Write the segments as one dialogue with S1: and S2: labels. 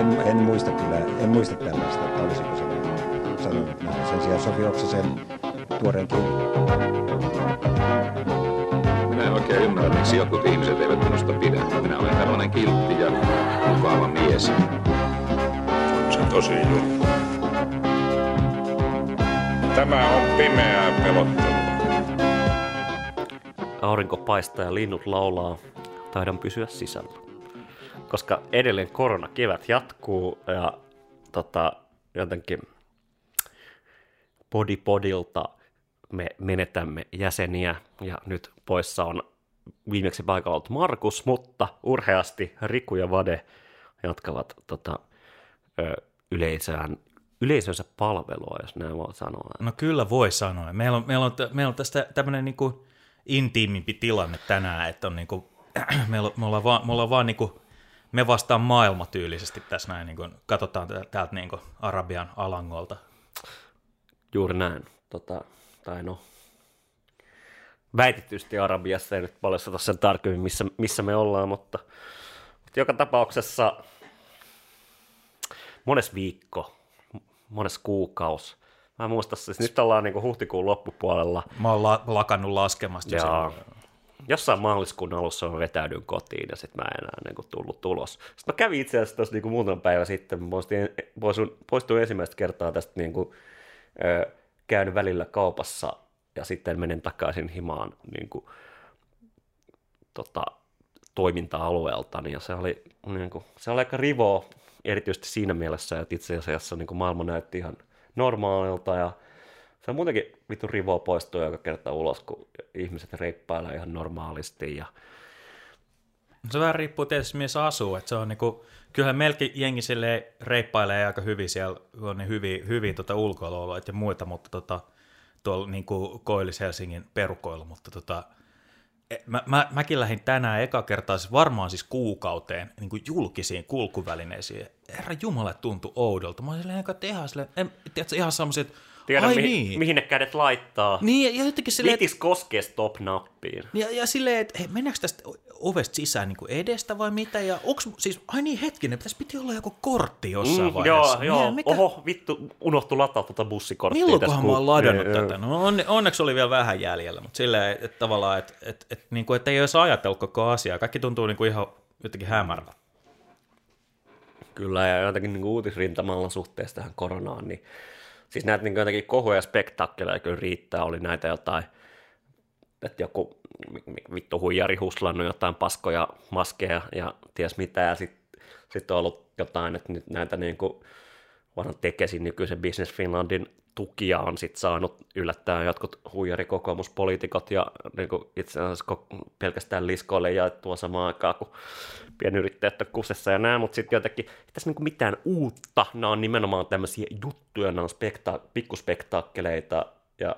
S1: en, en muista kyllä, en muista tällaista, että olisiko se sanonut näin. Sen sijaan Sofi Oksasen tuoreen
S2: Minä en oikein ymmärrä, miksi jotkut ihmiset eivät minusta pidä. Minä olen tällainen kiltti ja mukava mies.
S3: Se on tosi juttu. Tämä on pimeää pelottelua.
S4: Aurinko paistaa ja linnut laulaa. Taidan pysyä sisällä. Koska edelleen korona kevät jatkuu ja tota, jotenkin Podipodilta me menetämme jäseniä ja nyt poissa on viimeksi paikalla ollut Markus, mutta urheasti Riku ja Vade jatkavat tota, ö, yleisöään, yleisönsä palvelua, jos näin voi sanoa.
S5: No kyllä voi sanoa. Meillä on, meillä on, meillä on tästä tämmöinen niin intiimimpi tilanne tänään, että on niin kuin, meillä, me ollaan vaan, me, ollaan vaan niin kuin, me vastaan maailmatyylisesti tässä näin, niin kuin, katsotaan tä- täältä niin kuin Arabian alangolta.
S4: Juuri näin. Tota, tai no, väitetysti Arabiassa ei nyt paljasteta sen tarkemmin, missä, missä me ollaan, mutta, mutta joka tapauksessa mones viikko, mones kuukaus. Mä en muista, siis nyt ollaan niin huhtikuun loppupuolella.
S5: Mä oon la, lakannut laskemasta.
S4: Ja
S5: silloin.
S4: jossain maaliskuun alussa mä vetäydyn kotiin ja sitten mä en enää niin kuin, tullut tulos. Sitten mä kävin itse asiassa tuossa niin muutaman päivän sitten, mä poistuin, poistuin, poistuin ensimmäistä kertaa tästä niin kuin, ö, käyn välillä kaupassa ja sitten menen takaisin himaan niin kuin, tota, toiminta-alueeltani ja se oli, niin kuin, se oli aika rivo erityisesti siinä mielessä, että itse asiassa niin maailma näytti ihan normaalilta ja se on muutenkin vittu rivoa poistua joka kerta ulos, kun ihmiset reippailee ihan normaalisti ja
S5: Se vähän riippuu tietysti, missä asuu. Että se on niinku, kyllähän melkein jengi reippailee aika hyvin siellä, on niin hyvin, hyvin tota ulkoilualueita ja muita, mutta tota, tuolla niinku Koillis-Helsingin perukoilla, mutta tota, mä, mä, mäkin lähdin tänään eka kertaa, siis varmaan siis kuukauteen, niin kuin julkisiin kulkuvälineisiin. Herra Jumala, tuntui oudolta. Mä olin silleen, että ihan silleen, en, tiedätkö, ihan semmoiset, että
S4: tiedä
S5: ai
S4: mihin,
S5: niin.
S4: mihin ne kädet laittaa.
S5: Niin, ja jotenkin silleen, että
S4: Litis koskee stop-nappiin.
S5: ja, ja silleen, että hei, mennäänkö tästä ovesta sisään niin kuin edestä vai mitä? Ja onks, siis, ai niin hetkinen, pitäisi piti olla joku kortti jossain
S4: Mm,
S5: vaiheessa.
S4: joo, joo.
S5: Niin, mikä,
S4: Oho, vittu, unohtu lataa tuota bussikorttia.
S5: Milloinkohan
S4: tässä,
S5: mä
S4: kun-
S5: oon ladannut
S4: Joo, joo.
S5: tätä? No onne, onneksi oli vielä vähän jäljellä, mutta silleen, että, että tavallaan, että, että, että, niin kuin, että ei olisi ajatellut koko asiaa. Kaikki tuntuu niin kuin ihan jotenkin hämärältä.
S4: Kyllä, ja jotenkin niin uutisrintamalla suhteessa tähän koronaan, niin siis näitä niin jotenkin kohuja ja spektaakkeleja kyllä riittää, oli näitä jotain, että joku vittu huijari huslannut jotain paskoja, maskeja ja ties mitä, ja sitten sit on ollut jotain, että nyt näitä niin kuin vanhan Tekesin nykyisen Business Finlandin tukia on sit saanut yllättäen jotkut huijarikokoomuspoliitikot ja niin kuin itse asiassa pelkästään liskoille jaettua samaan aikaan, kun pienyrittäjät on kusessa ja nää, mutta sitten jotenkin ei tässä niinku mitään uutta, nämä on nimenomaan tämmöisiä juttuja, nämä on spekta- pikkuspektaakkeleita ja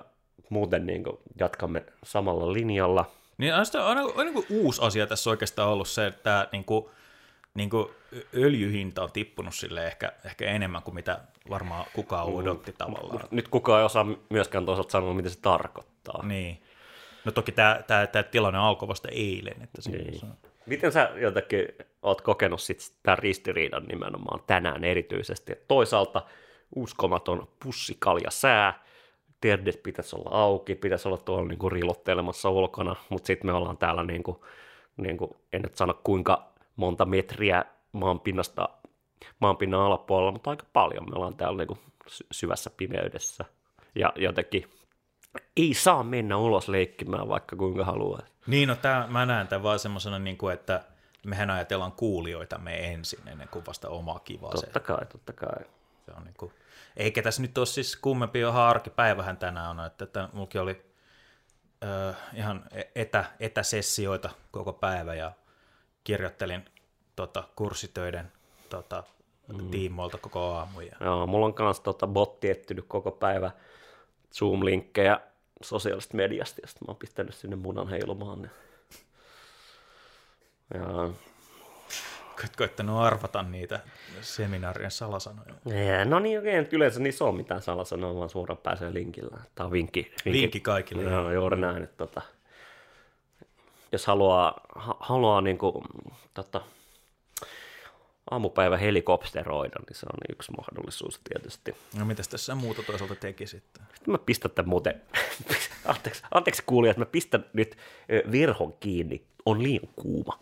S4: muuten niinku jatkamme samalla linjalla.
S5: Niin on, sitä, on, on niin kuin uusi asia tässä oikeastaan ollut se, että niin kuin, niin kuin öljyhinta on tippunut sille ehkä, ehkä enemmän kuin mitä varmaan kukaan odotti tavallaan.
S4: Nyt kukaan ei osaa myöskään toisaalta sanoa, mitä se tarkoittaa.
S5: Niin. No toki tämä, tämä, tämä tilanne alkoi vasta eilen. Että se,
S4: Niin.
S5: se,
S4: Miten sä jotenkin oot kokenut sit tämän ristiriidan nimenomaan tänään erityisesti? Et toisaalta uskomaton pussikalja sää, terdet pitäisi olla auki, pitäisi olla tuolla niinku rilottelemassa ulkona, mutta sitten me ollaan täällä, niinku, niinku, en nyt sano kuinka monta metriä maanpinnasta, maanpinnan alapuolella, mutta aika paljon me ollaan täällä niinku sy- syvässä pimeydessä. Ja jotenkin ei saa mennä ulos leikkimään vaikka kuinka haluaa.
S5: Niin, no tää, mä näen tämän vaan semmoisena, niin kuin, että mehän ajatellaan kuulijoitamme ensin ennen kuin vasta omaa kivaa. Se,
S4: Totta kai, totta kai.
S5: se on niin kuin, eikä tässä nyt ole siis kummempi ihan arkipäivähän tänään on, että, että mullakin oli ö, ihan etä, etäsessioita koko päivä ja kirjoittelin tota, kurssitöiden tota, mm. tiimoilta koko aamu. Ja,
S4: Joo, mulla on kans tota botti etsinyt koko päivä Zoom-linkkejä sosiaalisesta mediasta, ja sitten mä oon pistänyt sinne munan heilumaan. Ja, ja
S5: koittanut arvata niitä seminaarien salasanoja?
S4: Ee, No niin, okei, yleensä niissä on mitään salasanoa, vaan suoraan pääsee linkillä. Tämä on vinkki.
S5: Vinkki kaikille.
S4: Joo, juuri näin. Että, tota, jos haluaa, ha, haluaa niin kuin, tota, aamupäivä helikopteroida, niin se on yksi mahdollisuus tietysti.
S5: No mitäs tässä muuta toisaalta teki sitten?
S4: Sitten mä pistän tämän muuten, anteeksi, anteeksi kuulijat, mä pistän nyt virhon kiinni, on liian kuuma.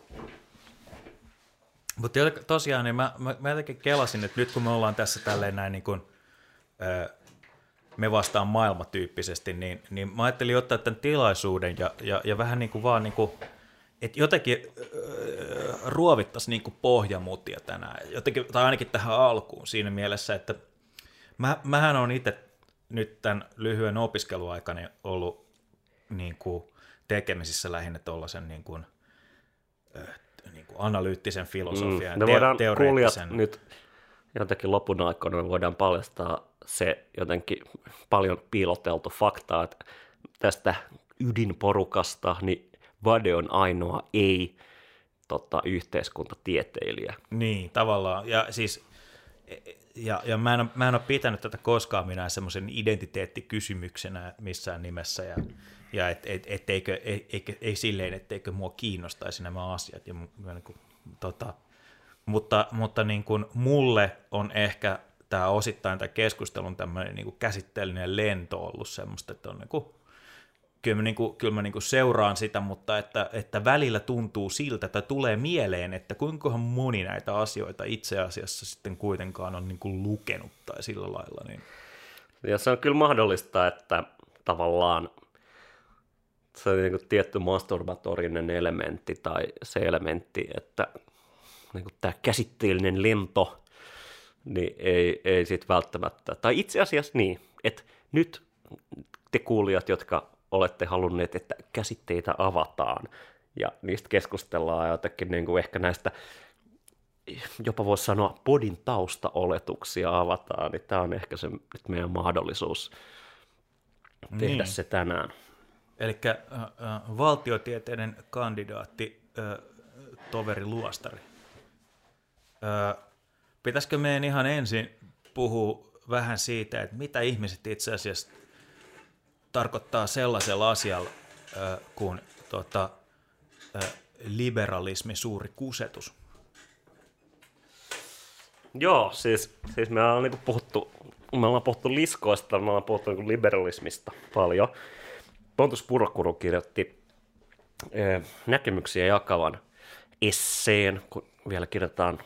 S5: Mutta tosiaan, niin mä, mä, mä jotenkin kelasin, että nyt kun me ollaan tässä tälleen näin niin kuin, ö, me vastaan maailmatyyppisesti, niin, niin mä ajattelin ottaa tämän tilaisuuden ja, ja, ja vähän niin kuin vaan niin kuin, että jotenkin öö, ruovittaisi niin kuin pohjamutia tänään, jotenkin, tai ainakin tähän alkuun siinä mielessä, että mä, mähän on itse nyt tämän lyhyen opiskeluaikani ollut niin kuin tekemisissä lähinnä tuollaisen niin kuin, ö, niin kuin analyyttisen filosofian,
S4: me
S5: te-
S4: voidaan
S5: teoreettisen.
S4: nyt jotenkin lopun aikoina me voidaan paljastaa se jotenkin paljon piiloteltu fakta, että tästä ydinporukasta niin Vade on ainoa ei tota, yhteiskuntatieteilijä.
S5: Niin, tavallaan. Ja siis ja, ja mä, en mä en ole pitänyt tätä koskaan minä semmoisen identiteettikysymyksenä missään nimessä, ja, ja et, et, etteikö, ei, ei, ei silleen, etteikö mua kiinnostaisi nämä asiat. Ja, niin kuin, tota, mutta mutta niin kuin mulle on ehkä tämä osittain tämä keskustelun tämmöinen niin käsitteellinen lento ollut semmoista, että on niin kuin, kyllä mä, niin kuin, kyllä mä niin kuin seuraan sitä, mutta että, että välillä tuntuu siltä, että tulee mieleen, että kuinka moni näitä asioita itse asiassa sitten kuitenkaan on niin kuin lukenut tai sillä lailla. Niin.
S4: Ja se on kyllä mahdollista, että tavallaan se on niin kuin tietty masturbatorinen elementti tai se elementti, että niin kuin tämä käsitteellinen lento niin ei, ei sit välttämättä, tai itse asiassa niin, että nyt te kuulijat, jotka olette halunneet, että käsitteitä avataan ja niistä keskustellaan jotenkin niin kuin ehkä näistä jopa voisi sanoa podin taustaoletuksia avataan, niin tämä on ehkä se nyt meidän mahdollisuus tehdä
S5: Niin.
S4: se tänään.
S5: Eli äh, äh, valtiotieteiden kandidaatti äh, Toveri Luostari. Äh, pitäisikö meidän ihan ensin puhua vähän siitä, että mitä ihmiset itse asiassa tarkoittaa sellaisella asialla kuin tota, liberalismin suuri kusetus?
S4: Joo, siis, siis me ollaan niinku puhuttu, me ollaan puhuttu liskoista, me ollaan puhuttu niinku liberalismista paljon. Pontus Purokuru kirjoitti näkemyksiä jakavan esseen, kun vielä kirjoitetaan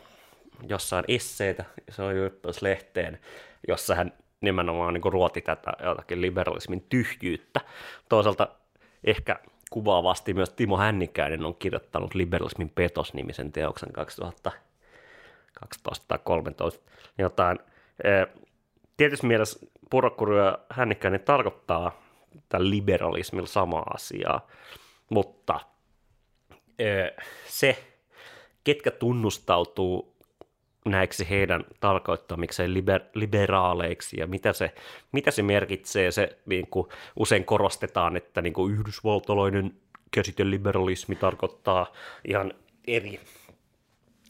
S4: jossain esseitä, se on lehteen, jossa hän nimenomaan niin ruoti tätä jotakin liberalismin tyhjyyttä. Toisaalta ehkä kuvaavasti myös Timo Hännikäinen on kirjoittanut liberalismin petos-nimisen teoksen 2000 12 tai 13, jotain. eh, Tietysti mielessä Purokuru ja Hännikäinen tarkoittaa tällä liberalismilla samaa asiaa, mutta eh, se, ketkä tunnustautuu näiksi heidän tarkoittamikseen liber, liberaaleiksi ja mitä se, mitä se merkitsee, se niin kuin usein korostetaan, että niin kuin yhdysvaltalainen liberalismi tarkoittaa ihan eri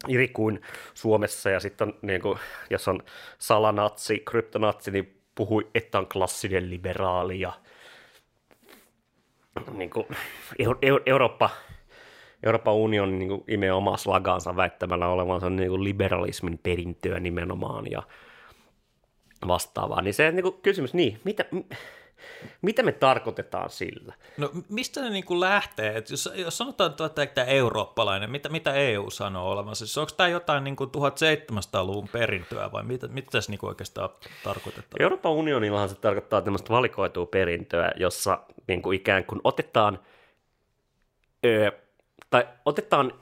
S4: eri kuin Suomessa, ja sitten niin kuin, jos on salanatsi, kryptonatsi, niin puhui, että on klassinen liberaali, ja niin kuin, Euro- Eurooppa, Euroopan unioni niin kuin, imee omaa slagaansa väittämällä olevansa niin kuin liberalismin perintöä nimenomaan, ja vastaavaa, niin se niin kuin, kysymys, niin, mitä, mitä me tarkoitetaan sillä?
S5: No mistä ne niin kuin lähtee? Et jos, jos sanotaan, että eurooppalainen, mitä, mitä EU sanoo olevansa? Siis onko tämä jotain niin kuin 1700-luvun perintöä vai mitä, mitä tässä niin kuin oikeastaan tarkoitetaan?
S4: Euroopan unionillahan se tarkoittaa tämmöistä valikoitua perintöä, jossa niin kuin ikään kuin otetaan, ö, tai otetaan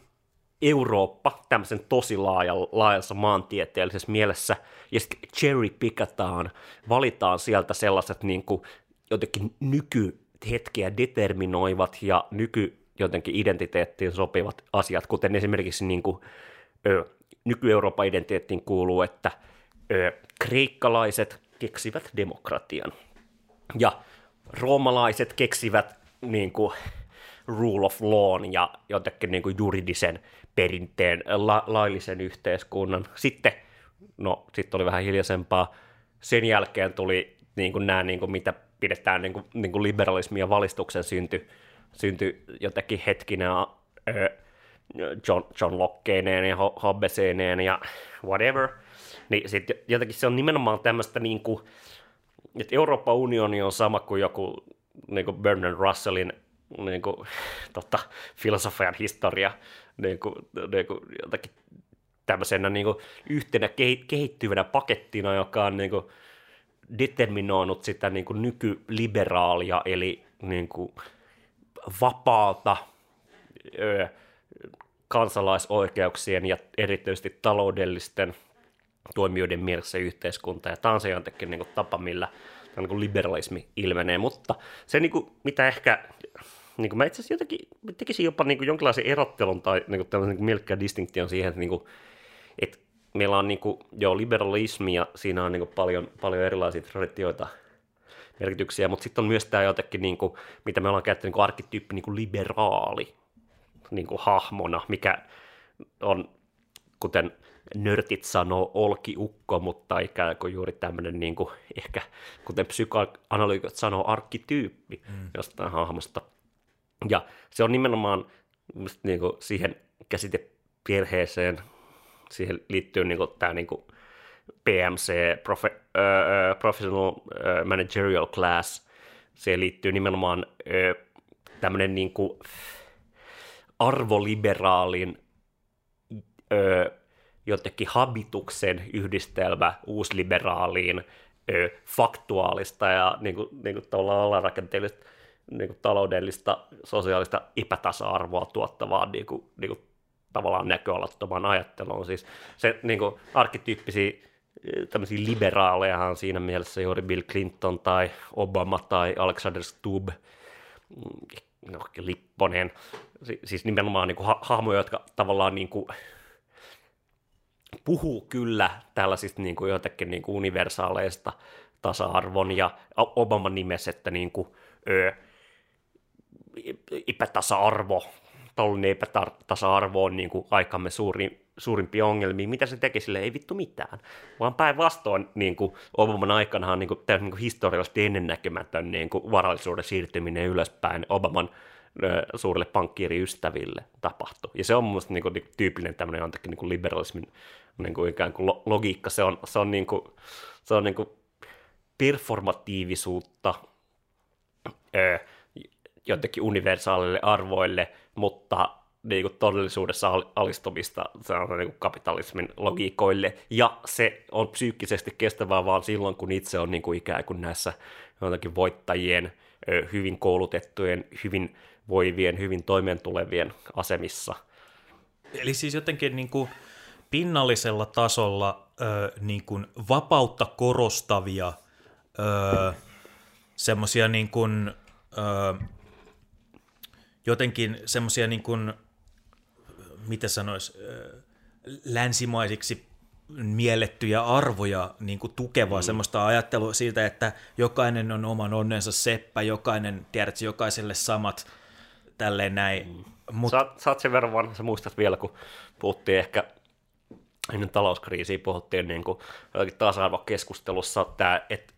S4: Eurooppa tämmöisen tosi laajalla, laajassa maantieteellisessä mielessä, ja sitten cherry pickataan, valitaan sieltä sellaiset niin kuin jotenkin nykyhetkeä determinoivat ja nyky jotenkin identiteettiin sopivat asiat, kuten esimerkiksi niin kuin, ö, nyky-Euroopan identiteettiin kuuluu, että ö, kreikkalaiset keksivät demokratian. Ja roomalaiset keksivät niin kuin, rule of lawn ja jotenkin niin kuin juridisen perinteen la, laillisen yhteiskunnan. Sitten, no sitten oli vähän hiljaisempaa. Sen jälkeen tuli niin kuin nämä, niin kuin mitä pidetään niin kuin, niin kuin liberalismin ja valistuksen synty, synty jotenkin hetkinen ö, John, John Lockeineen ja Ho- Hobbeseineen ja whatever. Niin sitten jotenkin se on nimenomaan tämmöistä niin kuin, että Euroopan unioni on sama kuin joku niin kuin Bernard Russellin niin kuin, tota, filosofian historia niin kuin, niin kuin, jotenkin tämmöisenä niin kuin, yhtenä kehi- kehittyvänä pakettina, joka on niin kuin, determinoinut sitä niin kuin, nykyliberaalia, eli niin kuin, vapaata ö, kansalaisoikeuksien ja erityisesti taloudellisten toimijoiden mielessä yhteiskunta, ja tämä on se jotenkin niin kuin, tapa, millä tämä niin liberalismi ilmenee, mutta se niin kuin, mitä ehkä, niin kuin mä itse asiassa jotenkin tekisin jopa niin kuin jonkinlaisen erottelun tai niin kuin tällaisen niin mielkkään distinktion siihen, että, niin kuin, että meillä on niin kuin, jo liberalismi ja siinä on niin kuin, paljon, paljon erilaisia traditioita, merkityksiä, mutta sitten on myös tämä jotenkin, niin kuin, mitä me ollaan käyttänyt niin kuin arkkityyppi niin kuin liberaali niin kuin hahmona, mikä on, kuten nörtit sanoo, olkiukko, mutta ikään kuin juuri tämmöinen, niin kuin, ehkä kuten psykoanalyytikot sanoo, arkkityyppi mm. jostain hahmosta. Ja se on nimenomaan niin kuin siihen käsiteperheeseen, siihen liittyy niin kuin, tämä niin kuin PMC, profe, uh, Professional Managerial Class, se liittyy nimenomaan uh, tämmöinen niin kuin arvoliberaalin uh, jotenkin habituksen yhdistelmä uusliberaaliin ö, faktuaalista ja niin kuin, niin kuin tavallaan alarakenteellista niin kuin taloudellista, sosiaalista epätasa-arvoa tuottavaan niin kuin, niin kuin, tavallaan näköalattomaan ajatteluun. Siis se niin kuin, arkkityyppisiä tämmöisiä liberaalejahan siinä mielessä juuri Bill Clinton tai Obama tai Alexander Stubb, no, Lipponen, siis nimenomaan niin kuin, ha- hahmoja, jotka tavallaan niin kuin, puhuu kyllä tällaisista niin kuin jotenkin niin kuin universaaleista tasa-arvon ja Obaman nimessä, että niin kuin, ö, epätasa-arvo, taloudellinen epätasa-arvo on niin kuin aikamme suuri, suurimpia ongelmia. Mitä se teki sille? Ei vittu mitään. Vaan päinvastoin niin kuin Obaman aikana on niin kuin, niin kuin historiallisesti ennennäkemätön niin kuin varallisuuden siirtyminen ylöspäin Obaman suurille pankkiiriystäville tapahtui. Ja se on mun mielestä niin kuin, tyypillinen tämmöinen jotenkin niin kuin liberalismin niin kuin ikään kuin logiikka. Se on, se on, niin kuin, se on niin kuin performatiivisuutta ö, jotenkin universaalille arvoille, mutta niin kuin todellisuudessa alistumista niin kuin kapitalismin logiikoille, ja se on psyykkisesti kestävää vaan silloin, kun itse on niin kuin ikään kuin näissä jotenkin voittajien, hyvin koulutettujen, hyvin voivien, hyvin toimeentulevien asemissa.
S5: Eli siis jotenkin niin kuin pinnallisella tasolla niin kuin vapautta korostavia semmoisia niin kuin, jotenkin semmoisia niin kuin, mitä sanois, ö, länsimaisiksi miellettyjä arvoja niin kuin tukevaa mm. semmoista ajattelua siitä, että jokainen on oman onnensa seppä, jokainen, tiedät, jokaiselle samat, tälleen näin. Mm.
S4: Mut... Sä, sä oot sen verran vanha, sä muistat vielä, kun puhuttiin ehkä ennen talouskriisiä puhuttiin niin kuin tasa-arvokeskustelussa, tämä, että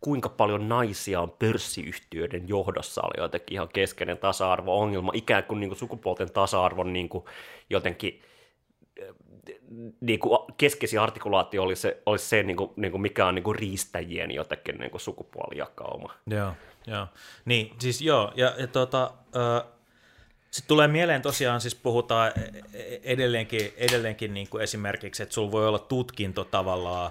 S4: kuinka paljon naisia on pörssiyhtiöiden johdossa oli jotenkin ihan keskeinen tasa-arvo-ongelma, ikään kuin, niin kuin sukupuolten tasa-arvon niin kuin jotenkin niin kuin keskeisin artikulaatio oli se, oli se niin kuin, niin kuin mikä on niin kuin riistäjien jotenkin niin kuin sukupuolijakauma.
S5: Joo, joo. Niin, siis joo, ja, ja tuota, äh, sitten tulee mieleen tosiaan, siis puhutaan edelleenkin, edelleenkin niin kuin esimerkiksi, että sulla voi olla tutkinto tavallaan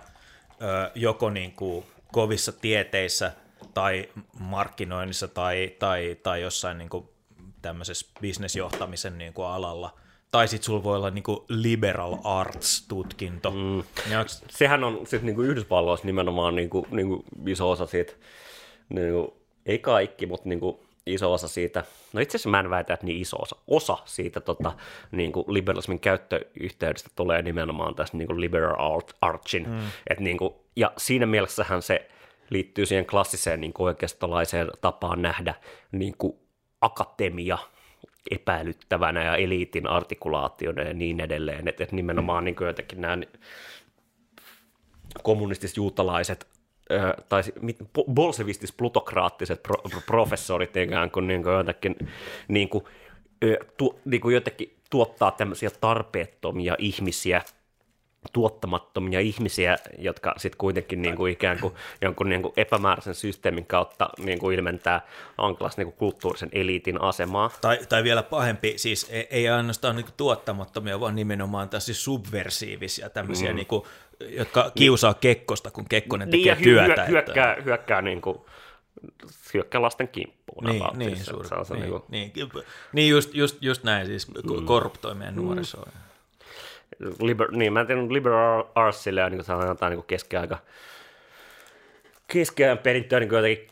S5: joko niin kuin kovissa tieteissä tai markkinoinnissa tai, tai, tai jossain niin kuin tämmöisessä bisnesjohtamisen niin kuin alalla. Tai sitten sulla voi olla niin kuin liberal arts-tutkinto. Mm.
S4: onks... Sehän on siis niin kuin Yhdysvalloissa nimenomaan niin kuin, niin kuin iso osa siitä, niin kuin, ei kaikki, mutta niin kuin iso osa siitä, no itse asiassa mä en väitä, että niin iso osa, osa siitä tota, niin kuin liberalismin käyttöyhteydestä tulee nimenomaan tässä niin kuin liberal art, archin, mm. Et niin kuin, ja siinä mielessähän se liittyy siihen klassiseen niin kuin oikeistolaiseen tapaan nähdä niin kuin akatemia epäilyttävänä ja eliitin artikulaationa ja niin edelleen, että, että nimenomaan niin kuin jotenkin nämä kommunistiset juutalaiset tai si- mit- po- bolsevistis plutokraattiset pro- pro- professorit ikään kuin, niin kuin jotenkin niin kuin, tu- niin kuin jotenkin tuottaa tämmöisiä tarpeettomia ihmisiä tuottamattomia ihmisiä, jotka sitten kuitenkin niin kuin ikään kuin jonkun niin kuin epämääräisen systeemin kautta niin kuin ilmentää jonkinlaista niin kuin kulttuurisen eliitin asemaa.
S5: Tai, tai vielä pahempi, siis ei, ei ainoastaan niin tuottamattomia, vaan nimenomaan tässä subversiivisia tämmöisiä, mm. niin kuin, jotka kiusaa Kekkosta, kun Kekkonen tekee
S4: Niin, ja hy-
S5: työtä.
S4: hyö- hyökkää, hyökkää, niin kuin, hyökkää lasten kimppuun.
S5: Niin,
S4: about
S5: niin,
S4: siis, että
S5: suuri,
S4: se on se
S5: niin,
S4: niin kuin-
S5: niin, niin just, just, just näin, siis mm. korruptoi meidän nuorisoa.
S4: liber, niin, mä en tiedä, liberal artsille ja niin kuin jotain niin kuin keskiaika, keskiajan perintöä niin kuin jotenkin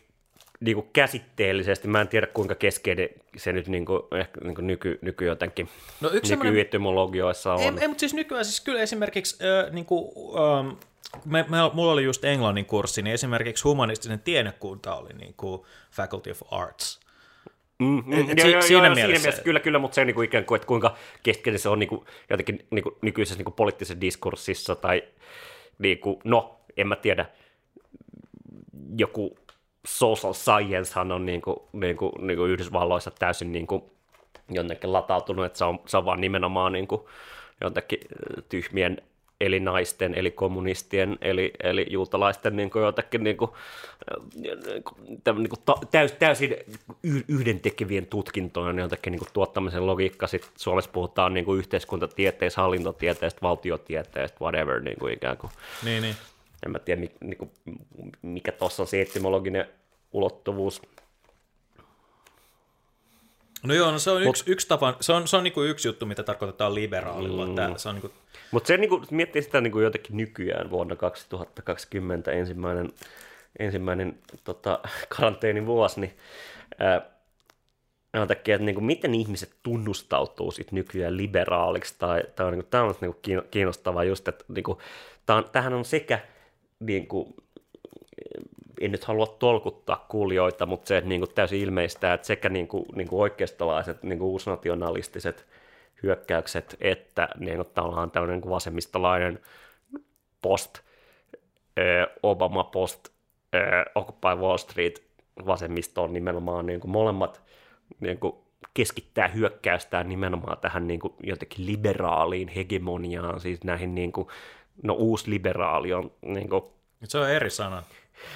S4: niin kuin käsitteellisesti. Mä en tiedä, kuinka keskeinen se nyt niin kuin, ehkä niin kuin nyky, nyky jotenkin
S5: No yksi
S4: nykyetymologioissa on.
S5: Ei, ei mutta siis nykyään siis kyllä esimerkiksi, äh, niin kuin, ähm, me, me, mulla oli just englannin kurssi, niin esimerkiksi humanistinen tiedekunta oli niin kuin Faculty of Arts.
S4: Mm, mm,
S5: Et- et
S4: joo,
S5: si-
S4: joo,
S5: siinä
S4: joo,
S5: mielessä-
S4: mielessä kyllä, kyllä, mutta se on niin kuin ikään kuin, että kuinka keskeinen se on niin kuin, jotenkin niin kuin nykyisessä niin kuin poliittisessa diskurssissa tai niin kuin, no, en mä tiedä, joku social sciencehan on niin kuin, niin kuin, niin kuin Yhdysvalloissa täysin niin kuin jonnekin latautunut, että se on, se on vaan nimenomaan niin kuin jonnekin tyhmien eli naisten, eli kommunistien, eli, eli juutalaisten niin kuin jotakin niin kuin, niin kuin, niin ta, täys, täysin yhdentekevien tutkintojen jotakin niin kuin tuottamisen logiikka. Sitten Suomessa puhutaan niin kuin yhteiskuntatieteistä, hallintotieteistä, valtiotieteistä, whatever, niin kuin ikään kuin.
S5: Niin, niin.
S4: En mä tiedä, mi, niin kuin, mikä tuossa on se etymologinen ulottuvuus.
S5: No joo, no se on yksi, yksi tapa, se on, se on niin kuin yksi juttu, mitä tarkoitetaan liberaalilla. Mm. Että se on niin kuin,
S4: Mutta se niinku, miettii sitä niinku jotenkin nykyään vuonna 2020 ensimmäinen, ensimmäinen tota, karanteenivuosi, niin ää, takia, että niinku, miten ihmiset tunnustautuu sit nykyään liberaaliksi, tai tämä on, niinku, tää on niinku kiinno- kiinnostavaa just, että niinku, tää on, tämähän on sekä niinku, en nyt halua tolkuttaa kuulijoita, mutta se niin kuin täysin ilmeistä, että sekä niin kuin, niin kuin oikeistolaiset, niin kuin uusnationalistiset hyökkäykset, että niin kuin tavallaan tämmöinen niin kuin vasemmistolainen post, Obama post, Occupy Wall Street vasemmisto on nimenomaan niin kuin molemmat niin kuin keskittää hyökkäystään nimenomaan tähän niin kuin jotenkin liberaaliin hegemoniaan, siis näihin niin kuin, no uusliberaali on niin kuin,
S5: se on eri sana.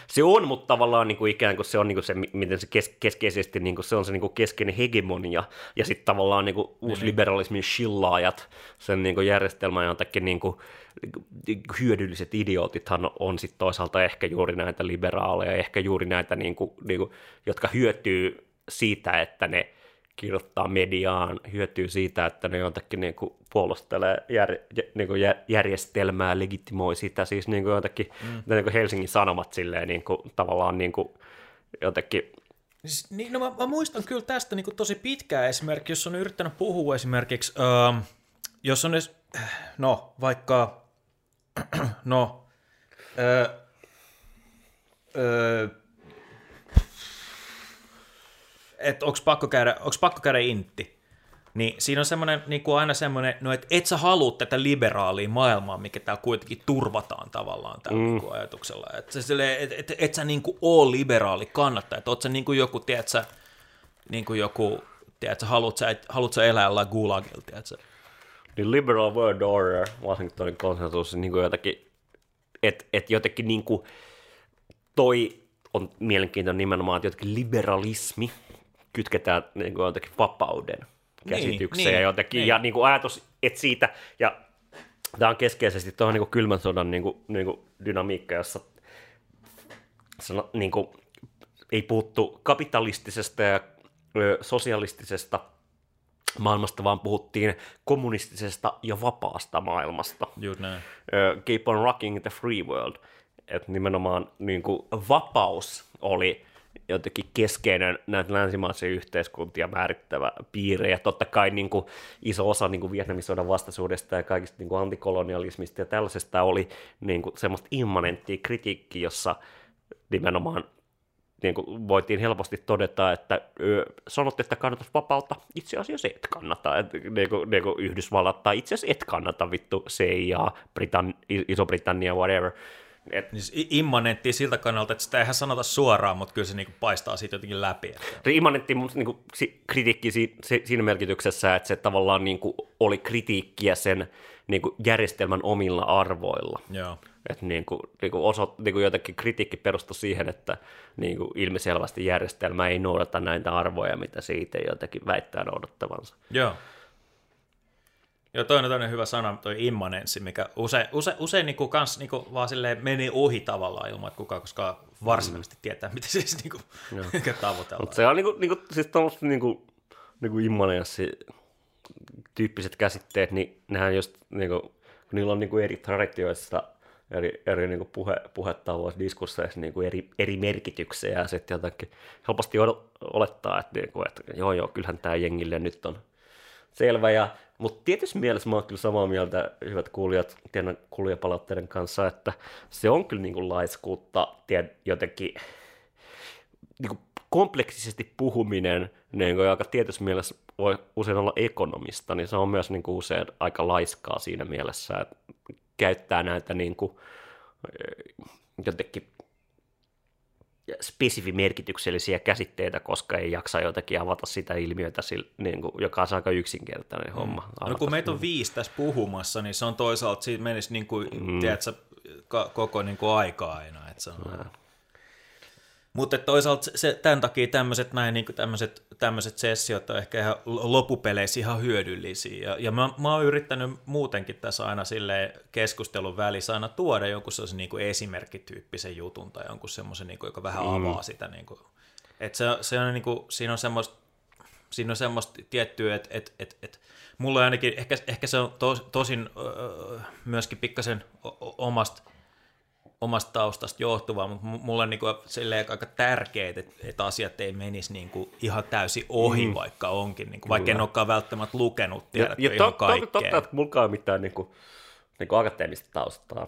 S4: se on, mutta tavallaan niin kuin ikään kuin se on niin kuin se, mi- miten se kes, keskeisesti niin kuin se on se niin kuin keskeinen hegemonia, ja sitten tavallaan niin kuin uusliberalismin shillaajat, sen niin kuin järjestelmän jotakin niin kuin, niin kuin hyödylliset idiootithan on sitten toisaalta ehkä juuri näitä liberaaleja, ehkä juuri näitä, niin kuin, niin kuin, jotka hyötyy siitä, että ne kirjoittaa mediaan, hyötyy siitä, että ne jotakin niin kuin puolustelee jär, jä- niin kuin jär, järjestelmää, legitimoi sitä, siis niin kuin jotakin, mm. niin kuin Helsingin Sanomat silleen niin kuin, tavallaan niin kuin, jotenkin,
S5: Siis, niin, no mä, mä muistan kyllä tästä niin tosi pitkää esimerkiksi, jos on yrittänyt puhua esimerkiksi, ähm, jos on edes, no vaikka, no, äh, äh, että onko pakko käydä, onks pakko käydä intti, niin siinä on semmoinen, niin kuin aina semmoinen, no että et sä halua tätä liberaalia maailmaa, mikä täällä kuitenkin turvataan tavallaan tällä mm. niin kuin ajatuksella. Että et, et, et sä niin kuin oo liberaali kannattaja, että oot sä niin kuin joku, tiedät sä, niin kuin joku, tiedät sä, haluat sä, et- haluat sä elää jollain gulagilla, tiedät sä.
S4: niin liberal world order, Washingtonin konsensus, niin kuin jotakin, että et jotenkin niin kuin, toi on mielenkiintoinen nimenomaan, että jotenkin liberalismi kytketään niin kuin jotenkin vapauden käsitykseen
S5: niin,
S4: ja jotenkin,
S5: niin.
S4: ja niin kuin ajatus, että siitä, ja tämä on keskeisesti tuohon niin kuin kylmän sodan niin kuin, niin kuin dynamiikka, jossa sano, niin kuin, ei puhuttu kapitalistisesta ja ö, sosialistisesta maailmasta, vaan puhuttiin kommunistisesta ja vapaasta maailmasta.
S5: Just näin.
S4: Ö, Keep on rocking the free world. Et nimenomaan niin kuin, vapaus oli jotenkin keskeinen näitä länsimaisia yhteiskuntia määrittävä piirre, ja totta kai niin kuin, iso osa niin kuin Vietnamin sodan vastaisuudesta ja kaikista niin kuin antikolonialismista ja tällaisesta oli niin kuin, semmoista immanenttia kritiikkiä, jossa nimenomaan niin kuin voitiin helposti todeta, että ö, sanot, että kannatat vapautta, itse asiassa et kannata. Et, niin kuin, niin kuin Yhdysvallat tai itse asiassa et kannata vittu CIA, Britann- Iso-Britannia, whatever. Et,
S5: Niin immanentti siltä kannalta, että sitä eihän sanota suoraan, mutta kyllä se niinku paistaa siitä jotenkin läpi. Että.
S4: se immanentti mun niin kuin, kritiikki si, si, siinä merkityksessä, että se tavallaan niin kuin, oli kritiikkiä sen niin kuin, järjestelmän omilla arvoilla.
S5: Joo.
S4: Että niin kuin, niin kuin oso, niin kuin jotenkin kritiikki perustui siihen, että niin kuin ilmiselvästi järjestelmä ei noudata näitä arvoja, mitä siitä jotenkin väittää noudattavansa.
S5: Joo. Joo, toinen, toinen hyvä sana, toi immanenssi, mikä usein, usein, usein niinku kans niinku vaan silleen meni ohi tavallaan ilman, että kukaan koskaan varsinaisesti tietää, mitä siis niinku, tavoitellaan.
S4: Mutta se on niinku, niinku, siis tommoset niinku, niinku immaneassi tyyppiset käsitteet, niin nehän just niinku, kun niillä on niinku eri traditioissa eri, eri niinku puhe, puhetavoissa, diskursseissa niinku eri, eri merkityksiä ja sitten jotenkin helposti olettaa, että, niinku, että joo joo, kyllähän tämä jengille nyt on selvä. Ja, mutta tietysti mielessä mä oon kyllä samaa mieltä, hyvät kuulijat, teidän kuulijapalautteiden kanssa, että se on kyllä niinku laiskuutta tied, jotenkin niin kuin kompleksisesti puhuminen niin kuin, aika tietyssä mielessä voi usein olla ekonomista, niin se on myös niin kuin, usein aika laiskaa siinä mielessä, että käyttää näitä niin kuin, jotenkin spesifimerkityksellisiä käsitteitä, koska ei jaksa jotenkin avata sitä ilmiötä, niin kuin, joka on aika yksinkertainen homma.
S5: No,
S4: avata.
S5: kun meitä on viisi tässä puhumassa, niin se on toisaalta, siitä menisi niin kuin, mm. tiedätkö, koko niin kuin aika aina. Että se on... Mutta toisaalta se- tämän takia tämmöiset näin niin tämmöiset, tämmöiset sessiot on ehkä ihan loppupeleissä ihan hyödyllisiä. Ja, ja mä, mä oon yrittänyt muutenkin tässä aina sille keskustelun välissä aina tuoda jonkun sellaisen niin kuin esimerkkityyppisen jutun tai jonkun semmoisen, niin kuin, joka vähän avaa sitä. Niin kuin. Et se, se on, niin kuin, siinä on semmoista siinä on semmoista tiettyä, että et, et, et, mulla ainakin, ehkä, ehkä se on tos, tosin öö, myöskin pikkasen o- o- omasta omasta taustasta johtuvaa, mutta mu- mulla on niinku silleen aika tärkeää, että, että asiat ei menisi niinku ihan täysin ohi, mm. vaikka onkin, niinku, vaikka en olekaan välttämättä lukenut, tiedätkö,
S4: ja, ja
S5: ihan
S4: to, to,
S5: kaikkea.
S4: totta, että mulla ei ole mitään niin kuin, niin kuin akateemista taustaa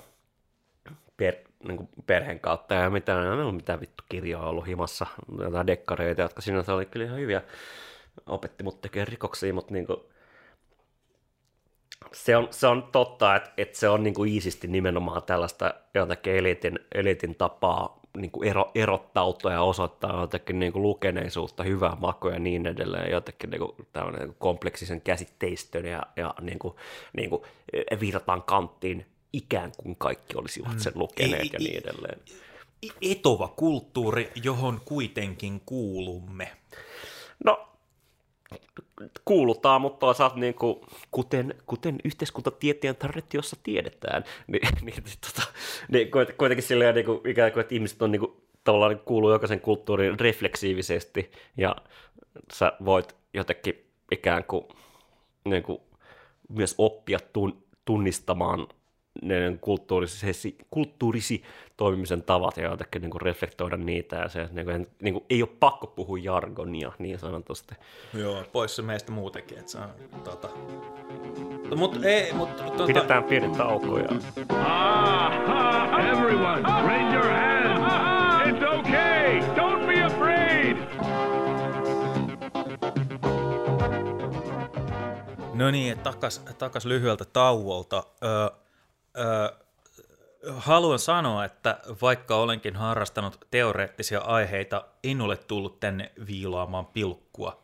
S4: per, niin kuin perheen kautta ja mitään, ei ole mitään vittu kirjoa ollut himassa, jotain dekkareita, jotka sinänsä oli kyllä ihan hyviä, opetti mut tekemään rikoksia, mutta niin kuin, se on, se on totta, että, että se on niin kuin iisisti nimenomaan tällaista jotakin elitin, elitin tapaa niin kuin ero, erottautua ja osoittaa jotakin niin kuin lukeneisuutta, hyvää makua ja niin edelleen, jotenkin niin kuin, niin kuin kompleksisen käsitteistön ja, ja niin kuin, niin kuin virtaan kanttiin ikään kuin kaikki olisivat sen lukeneet
S5: I-
S4: ja niin edelleen.
S5: Etova kulttuuri, johon kuitenkin kuulumme.
S4: No, kuulutaan, mutta toisaalta niin kuin, kuten, kuten yhteiskuntatieteen traditiossa tiedetään, niin, niin, tota, niin kuit- kuitenkin silleen niin kuin, ikään kuin, että ihmiset on niin kuin, tavallaan niin kuuluu jokaisen kulttuuriin refleksiivisesti ja sä voit jotenkin ikään kuin, niin kuin myös oppia tun, tunnistamaan ne kulttuurisi, kulttuurisi toimimisen tavat ja jotenkin niin kuin reflektoida niitä ja se, että niin kuin, niin kuin, ei ole pakko puhua jargonia niin sanotusti.
S5: Joo, pois se meistä muutenkin, että se on, tota... Mutta ei, mutta... Tota...
S4: Pidetään pieni tauko ja
S6: Ah, everyone, raise your hands. It's okay. Don't be afraid.
S5: No niin, takas, takas lyhyeltä tauolta. Öö, haluan sanoa, että vaikka olenkin harrastanut teoreettisia aiheita, en ole tullut tänne viilaamaan pilkkua.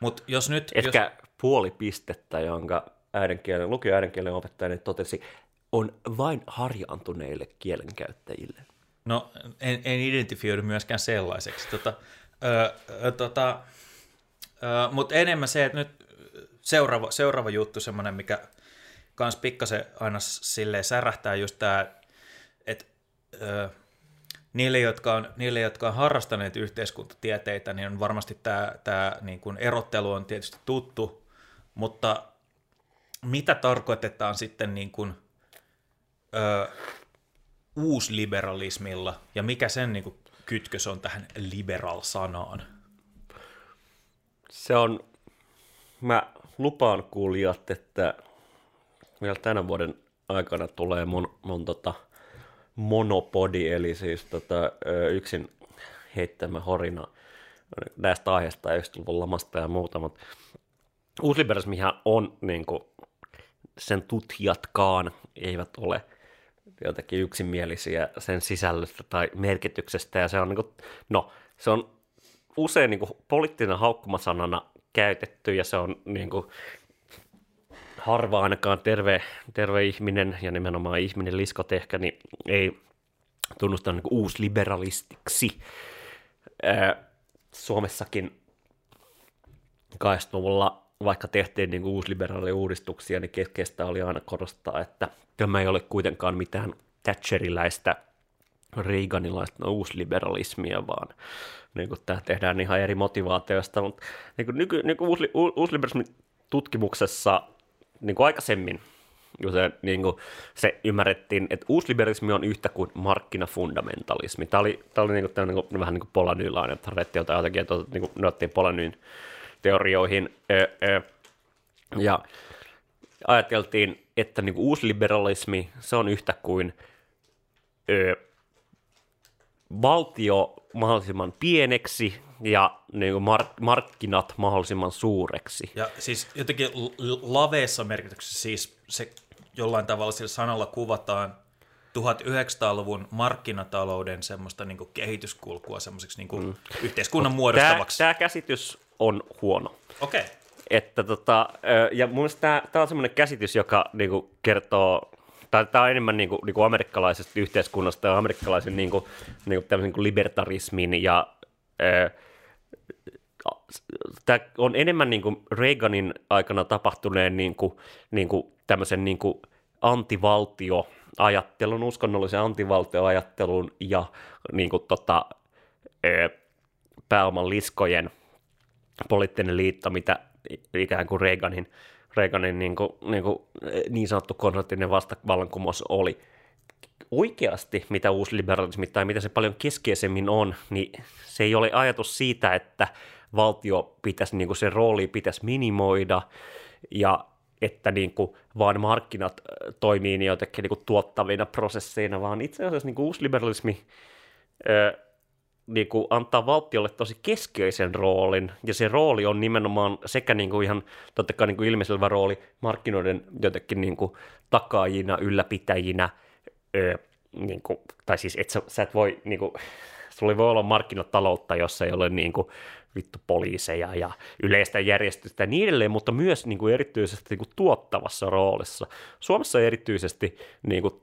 S5: Mutta jos nyt...
S4: Ehkä
S5: jos,
S4: puoli pistettä, jonka äidinkielen, lukio äidinkielen opettajani totesi, on vain harjaantuneille kielenkäyttäjille.
S5: No, en, en identifioidu myöskään sellaiseksi. Tota, ö, tota, Mutta enemmän se, että nyt seuraava, seuraava juttu, semmoinen, mikä kans pikkasen aina silleen särähtää just tämä, että niille, jotka on, niille, jotka on harrastaneet yhteiskuntatieteitä, niin on varmasti tämä, tämä niin kuin erottelu on tietysti tuttu, mutta mitä tarkoitetaan sitten niin kuin, ö, uusliberalismilla ja mikä sen niin kuin, kytkös on tähän liberal-sanaan?
S4: Se on, mä lupaan kuulijat, että vielä tänä vuoden aikana tulee mun, mun tota, monopodi, eli siis tota, yksin heittämä horina näistä aiheista 90-luvun lamasta ja muuta, mutta uusliberalismihan on niin kuin, sen tutkijatkaan eivät ole jotenkin yksimielisiä sen sisällöstä tai merkityksestä, ja se on, niin kuin, no, se on usein niin kuin, poliittinen haukkumasanana käytetty, ja se on niin kuin, harva ainakaan terve, terve ihminen, ja nimenomaan ihminen liskotehkä, niin ei tunnusta niin uusliberalistiksi. Suomessakin 80-luvulla, vaikka tehtiin niin uusliberaaleja uudistuksia, niin keskeistä oli aina korostaa, että tämä ei ole kuitenkaan mitään Thatcheriläistä, Reaganilaista uusliberalismia, vaan niin kuin tämä tehdään ihan eri motivaatioista, mutta niin kuin nyky, niin kuin uusli, uusliberalismin tutkimuksessa niin kuin aikaisemmin se, niin kuin, se ymmärrettiin, että uusliberalismi on yhtä kuin markkinafundamentalismi. Tämä oli, tämä oli niin kuin, niin kuin, vähän niin kuin Polanylainen, harvettiin jotain jotakin, että niin kuin, ne otettiin Polanyin teorioihin. Ja ajateltiin, että niin kuin, uusliberalismi, se on yhtä kuin ö, valtio mahdollisimman pieneksi ja niin kuin mark- markkinat mahdollisimman suureksi.
S5: Ja siis jotenkin laveessa merkityksessä siis se jollain tavalla sillä sanalla kuvataan 1900-luvun markkinatalouden semmoista niin kuin kehityskulkua semmoiseksi niin kuin mm. yhteiskunnan muodostavaksi.
S4: Tämä, tämä käsitys on huono.
S5: Okei. Okay.
S4: Että tota, ja mun mielestä tämä, tämä on semmoinen käsitys, joka niin kuin kertoo tai tämä on enemmän niin kuin, niin kuin amerikkalaisesta yhteiskunnasta ja amerikkalaisen niin kuin, niin kuin, niin kuin libertarismin ja ää, tämä on enemmän niin kuin Reaganin aikana tapahtuneen niin kuin, niin kuin tämmöisen niin kuin antivaltioajattelun, uskonnollisen antivaltioajattelun ja niin kuin, tota, pääoman liskojen poliittinen liitto, mitä ikään kuin Reaganin, Reaganin niin, kuin, niin, kuin, niin sanottu konservatiivinen vastavallankumous oli. Oikeasti, mitä uusliberalismi tai mitä se paljon keskeisemmin on, niin se ei ole ajatus siitä, että valtio pitäisi, niin kuin sen rooli pitäisi minimoida ja että niin kuin vaan markkinat toimii niin jotenkin niin kuin tuottavina prosesseina, vaan itse asiassa niin kuin uusliberalismi ö, niin kuin antaa valtiolle tosi keskeisen roolin, ja se rooli on nimenomaan sekä niin kuin ihan totta kai niin kuin ilmiselvä rooli markkinoiden jotenkin niin kuin takaajina, ylläpitäjinä, ö, niin kuin, tai siis et sä, sä et voi, niin kuin, sulla voi olla markkinataloutta, jossa ei ole niin kuin, vittu poliiseja ja yleistä järjestystä ja niin edelleen, mutta myös niin kuin erityisesti niin kuin tuottavassa roolissa. Suomessa erityisesti, niin kuin,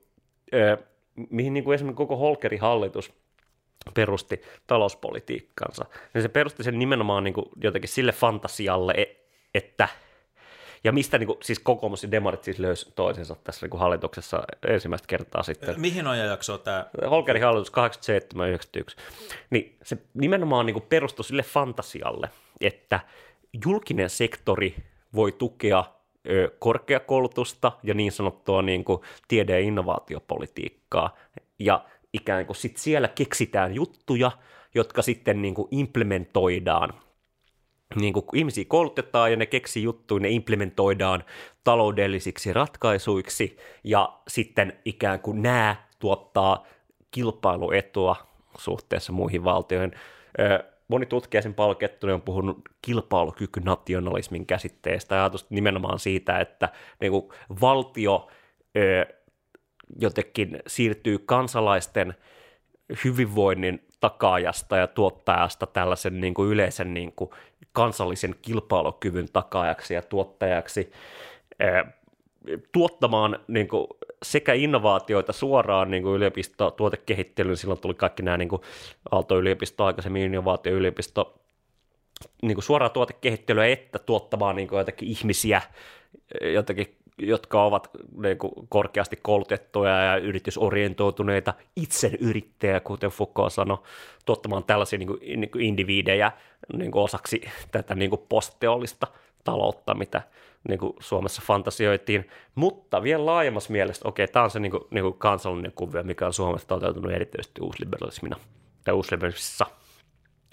S4: ö, mihin niin kuin esimerkiksi koko Holkerin hallitus perusti talouspolitiikkansa, niin se perusti sen nimenomaan niin kuin jotenkin sille fantasialle, e, että – ja mistä niin kuin, siis kokoomus ja demarit siis löysi toisensa tässä niin kuin hallituksessa ensimmäistä kertaa sitten.
S5: Mihin ajanjakso tämä?
S4: Holkerin hallitus 87-91. Niin se nimenomaan niin kuin perustui sille fantasialle, että julkinen sektori voi tukea ö, korkeakoulutusta ja niin sanottua niin kuin tiede- ja innovaatiopolitiikkaa. Ja ikään kuin sit siellä keksitään juttuja, jotka sitten niin kuin implementoidaan niin kuin ihmisiä koulutetaan ja ne keksii juttuja, ne implementoidaan taloudellisiksi ratkaisuiksi ja sitten ikään kuin nämä tuottaa kilpailuetua suhteessa muihin valtioihin. Moni tutkija sen palkettu on puhunut kilpailukykynationalismin käsitteestä ja ajatus nimenomaan siitä, että niin kuin valtio jotenkin siirtyy kansalaisten hyvinvoinnin takaajasta ja tuottajasta tällaisen niin kuin yleisen niin kuin kansallisen kilpailukyvyn takaajaksi ja tuottajaksi tuottamaan niin kuin, sekä innovaatioita suoraan niin kuin yliopisto tuotekehittelyyn, silloin tuli kaikki nämä niin kuin Aalto-yliopisto, aikaisemmin innovaatioyliopisto, niin kuin suoraa tuotekehittelyä, että tuottamaan niin kuin jotakin ihmisiä, jotakin jotka ovat niin kuin, korkeasti koulutettuja ja yritysorientoituneita, itse yrittäjä, kuten Foucault sanoi, tuottamaan tällaisia niin kuin, niin kuin indiviidejä niin kuin osaksi tätä niin kuin postteollista taloutta, mitä niin kuin Suomessa fantasioitiin, mutta vielä laajemmassa mielessä, okei, tämä on se niin kuin, niin kuin kansallinen kuvio, mikä on Suomessa toteutunut erityisesti uusliberalismina tai uusliberalismissa.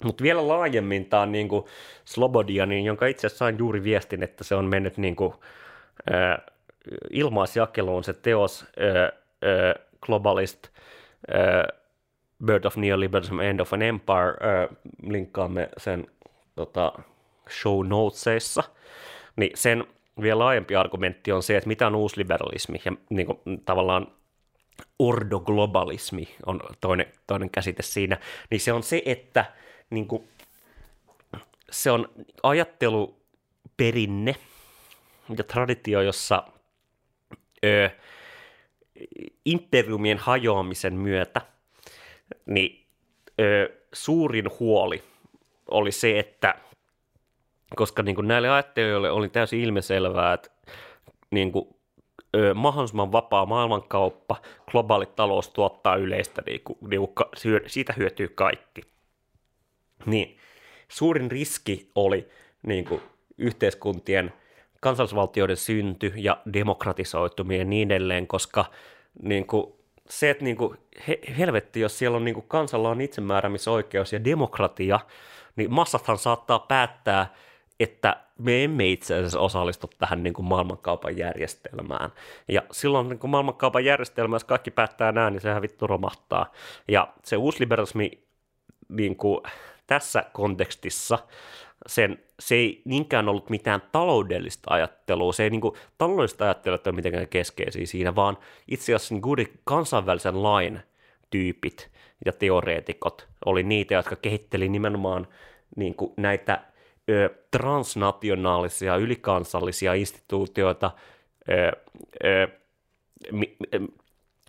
S4: Mutta vielä laajemmin tämä on niin kuin Slobodianin, jonka itse sain juuri viestin, että se on mennyt niin kuin, ilmaisjakeluun se teos Globalist Birth of Neoliberalism, End of an Empire, äh, linkkaamme sen tota, show notesissa, niin sen vielä laajempi argumentti on se, että mitä on uusliberalismi ja niin kuin, tavallaan ordoglobalismi on toinen, toinen käsite siinä, niin se on se, että niin kuin, se on ajatteluperinne ja traditio, jossa ö, imperiumien hajoamisen myötä niin ö, suurin huoli oli se, että koska niin kuin näille ajattelijoille oli täysin ilmiselvää, että niin kuin, ö, mahdollisimman vapaa maailmankauppa, globaali talous tuottaa yleistä, niin kuin, niin kuin, siitä hyötyy kaikki. Niin suurin riski oli niin kuin, yhteiskuntien kansallisvaltioiden synty ja demokratisoituminen ja niin edelleen, koska niin kuin, se, että niin kuin, he, helvetti, jos siellä on niin kuin, kansalla on itsemääräämisoikeus ja demokratia, niin massathan saattaa päättää, että me emme itse asiassa osallistu tähän niin kuin maailmankaupan järjestelmään. Ja silloin niin kuin maailmankaupan järjestelmä, jos kaikki päättää näin, niin sehän vittu romahtaa. Ja se uusliberalismi niin kuin, tässä kontekstissa sen, se ei niinkään ollut mitään taloudellista ajattelua, se ei niin kuin, taloudellista ajattelua ole mitenkään keskeisiä siinä, vaan itse asiassa niin kansainvälisen lain tyypit ja teoreetikot oli niitä, jotka kehitteli nimenomaan niin kuin näitä ö, transnationaalisia, ylikansallisia instituutioita, ö, ö, mi,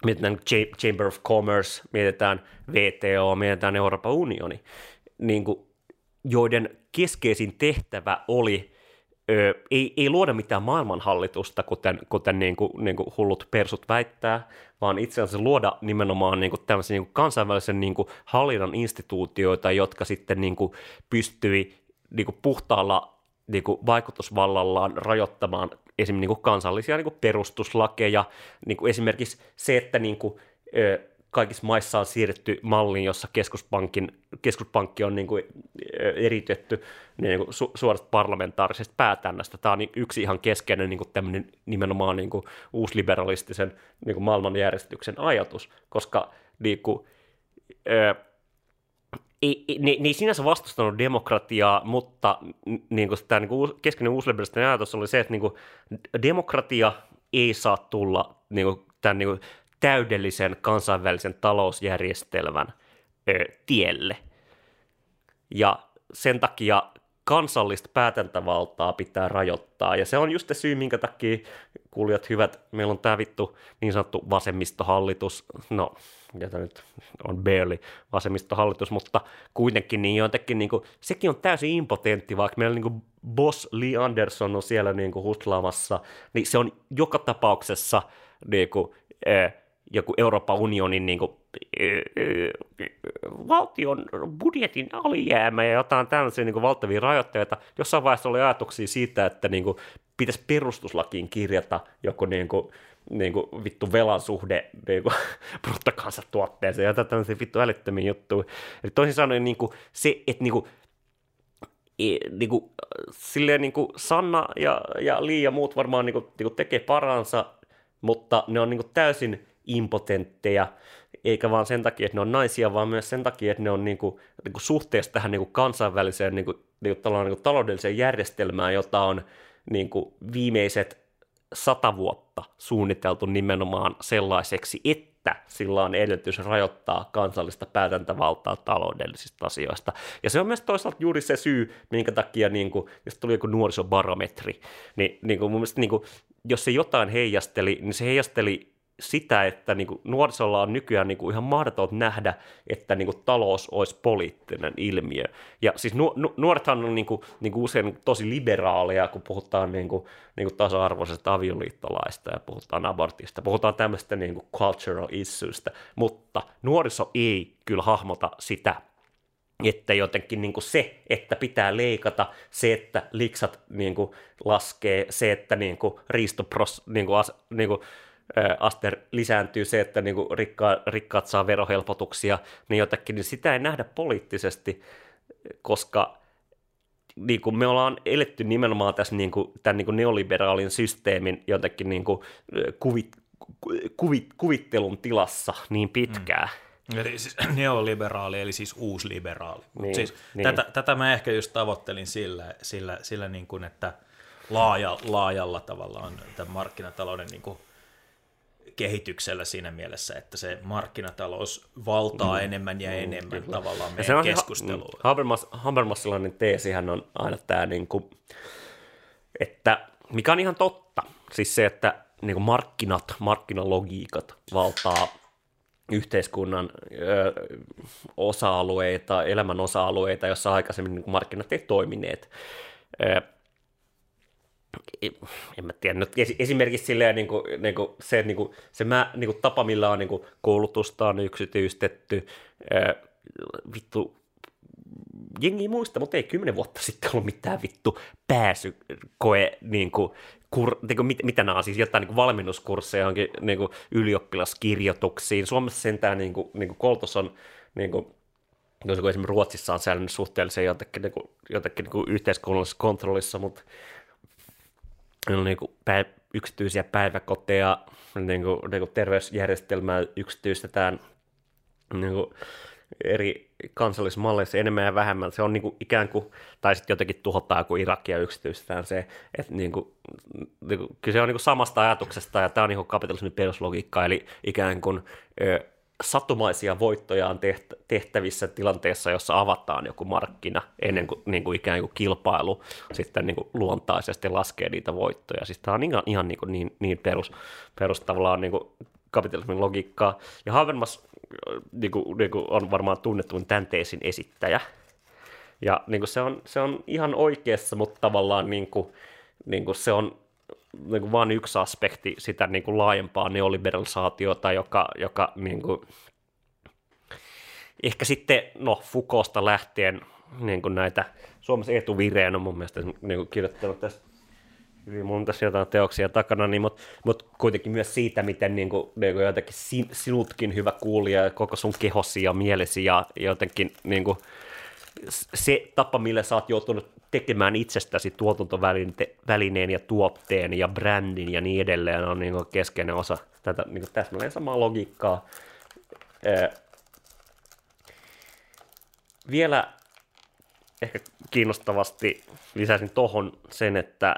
S4: mietitään Chamber of Commerce, mietitään VTO, mietitään Euroopan unioni, niin kuin, joiden keskeisin tehtävä oli ö, ei, ei luoda mitään maailmanhallitusta, kuten, kuten niin kuin, niin kuin hullut persut väittää, vaan itse asiassa luoda nimenomaan niin kuin tämmöisen niin kuin kansainvälisen niin kuin hallinnan instituutioita, jotka sitten niin kuin pystyi niin kuin puhtaalla niin kuin vaikutusvallallaan rajoittamaan esimerkiksi niin kuin kansallisia niin kuin perustuslakeja, niin kuin esimerkiksi se, että niin kuin, ö, kaikissa maissa on siirretty malliin, jossa keskuspankin, keskuspankki on niin kuin eritetty niin kuin su, suorasta parlamentaarisesta päätännästä. Tämä on yksi ihan keskeinen niin kuin tämmöinen nimenomaan niin kuin uusliberalistisen niin kuin maailmanjärjestyksen ajatus, koska niin kuin, ö, ei, ne, ne ei sinänsä vastustanut demokratiaa, mutta niin kuin tämä niin kuin keskeinen uusliberalistinen ajatus oli se, että niin kuin, demokratia ei saa tulla niin kuin, tämän niin kuin, täydellisen kansainvälisen talousjärjestelmän ö, tielle. Ja sen takia kansallista päätäntävaltaa pitää rajoittaa. Ja se on just se syy, minkä takia kuulijat hyvät, meillä on tämä vittu niin sanottu vasemmistohallitus, no mitä nyt on barely vasemmistohallitus, mutta kuitenkin niin jotenkin niin kuin, sekin on täysin impotentti, vaikka meillä niin kuin boss Lee Anderson on siellä niin kuin huslaamassa, niin se on joka tapauksessa niin kuin, joku Euroopan unionin niin kuin, valtion budjetin alijäämä ja jotain tällaisia niin kuin valtavia rajoitteita. Jossain vaiheessa oli ajatuksia siitä, että niin kuin, pitäisi perustuslakiin kirjata joku niin kuin, niin kuin, vittu velan suhde niin kuin, bruttokansantuotteeseen ja tällaisia vittu älyttömiä juttuja. Eli toisin sanoen niin kuin, se, että niin kuin, niin kuin, silleen niin kuin Sanna ja, ja Li ja muut varmaan niin kuin, niin kuin tekee paransa, mutta ne on niin kuin täysin impotentteja, eikä vaan sen takia, että ne on naisia, vaan myös sen takia, että ne on niin kuin, niin kuin suhteessa tähän niin kuin kansainväliseen niin kuin, niin kuin, niin kuin taloudelliseen järjestelmään, jota on niin kuin viimeiset sata vuotta suunniteltu nimenomaan sellaiseksi, että sillä on edellytys rajoittaa kansallista päätäntävaltaa taloudellisista asioista. Ja se on myös toisaalta juuri se syy, minkä takia, niin kuin, jos tuli joku nuorisobarometri, niin, niin kuin mun mielestä, niin kuin, jos se jotain heijasteli, niin se heijasteli sitä, että niin kuin nuorisolla on nykyään niin kuin ihan mahdotonta nähdä, että niin kuin talous olisi poliittinen ilmiö. Ja siis nu, nu, nuorethan on niin kuin, niin kuin usein tosi liberaaleja, kun puhutaan niin kuin, niin kuin tasa-arvoisesta avioliittolaista ja puhutaan abortista, puhutaan tämmöistä niin kuin cultural issueista, mutta nuoriso ei kyllä hahmota sitä, että jotenkin niin kuin se, että pitää leikata, se, että liksat niin kuin laskee, se, että niin kuin riistopros, niin kuin, as, niin kuin aste lisääntyy se, että niin kuin rikka, rikkaat saa verohelpotuksia, niin jotenkin niin sitä ei nähdä poliittisesti, koska niin kuin me ollaan eletty nimenomaan tässä niin kuin, tämän niin kuin neoliberaalin systeemin jotenkin niin kuin kuvit, kuvit, kuvittelun tilassa niin pitkään, mm
S5: Eli siis neoliberaali, eli siis uusliberaali.
S4: Niin,
S5: siis
S4: niin.
S5: Tätä, tätä mä ehkä just tavoittelin sillä, sillä, sillä niin kuin, että laaja, laajalla tavallaan tämän markkinatalouden niin kuin kehityksellä siinä mielessä, että se markkinatalous valtaa mm. enemmän ja enemmän tavallaan
S4: Ja
S5: meidän
S4: se
S5: keskustelua.
S4: Ha- Habermas, Habermasilainen teesihän on aina tämä, niin kuin, että mikä on ihan totta, siis se, että niin kuin markkinat, markkinalogiikat valtaa yhteiskunnan ö, osa-alueita, elämän osa-alueita, joissa aikaisemmin niin markkinat ei toimineet. Ö, en mä tiedä, esi- esimerkiksi silleen, niin kuin, niin kuin se, niin kuin, se mä, niin kuin tapa, millä on niin kuin, koulutusta on yksityistetty, ää, vittu, jengi ei muista, mutta ei kymmenen vuotta sitten ollut mitään vittu pääsykoe, niin kuin, kur, niin kuin, mit, mitä nämä on, siis jotain niin kuin valmennuskursseja johonkin niin kuin, ylioppilaskirjoituksiin. Suomessa sentään niin kuin, niin kuin koulutus on niin kuin, jos kun esimerkiksi Ruotsissa on säilynyt suhteellisen jotenkin, niin kuin, jotenkin niin kuin yhteiskunnallisessa kontrollissa, mutta on niin kuin päiv- yksityisiä päiväkoteja, niin kuin, niin kuin terveysjärjestelmää yksityistetään niin kuin eri kansallismalleissa enemmän ja vähemmän. Se on niin kuin ikään kuin, tai sitten jotenkin tuhotaan, kun Irakia yksityistetään se, että niin kuin, niin kuin, kyllä se on niin kuin samasta ajatuksesta, ja tämä on niin kuin kapitalismin peruslogiikka, eli ikään kuin ö, satumaisia voittoja on teht- tehtävissä tilanteessa, jossa avataan joku markkina ennen kuin, niin kuin ikään kuin kilpailu sitten niin kuin luontaisesti laskee niitä voittoja. Siis tämä on ihan, ihan niin, kuin niin, niin perus, perus tavallaan niin kuin kapitalismin logiikkaa. Ja Habermas niin kuin, niin kuin on varmaan tunnettu tämän teesin esittäjä. Ja niin kuin se, on, se on ihan oikeassa, mutta tavallaan niin kuin, niin kuin se on niin vain yksi aspekti sitä niin kuin laajempaa neoliberalisaatiota, joka, joka niin kuin, ehkä sitten no, Foucaulta lähtien niin kuin näitä, Suomessa Eetu Vireen on mun mielestä niin kuin kirjoittanut tästä hyvin tässä jotain teoksia takana, niin, mutta mut kuitenkin myös siitä, miten niin kuin, niin kuin jotenkin sin, sinutkin hyvä kuulija ja koko sun kehosi ja mielesi ja jotenkin niin kuin, se tapa, millä sä oot joutunut tekemään itsestäsi tuotantovälineen ja tuotteen ja brändin ja niin edelleen on niin keskeinen osa tätä niin täsmälleen samaa logiikkaa. Ee, vielä ehkä kiinnostavasti lisäisin tuohon sen, että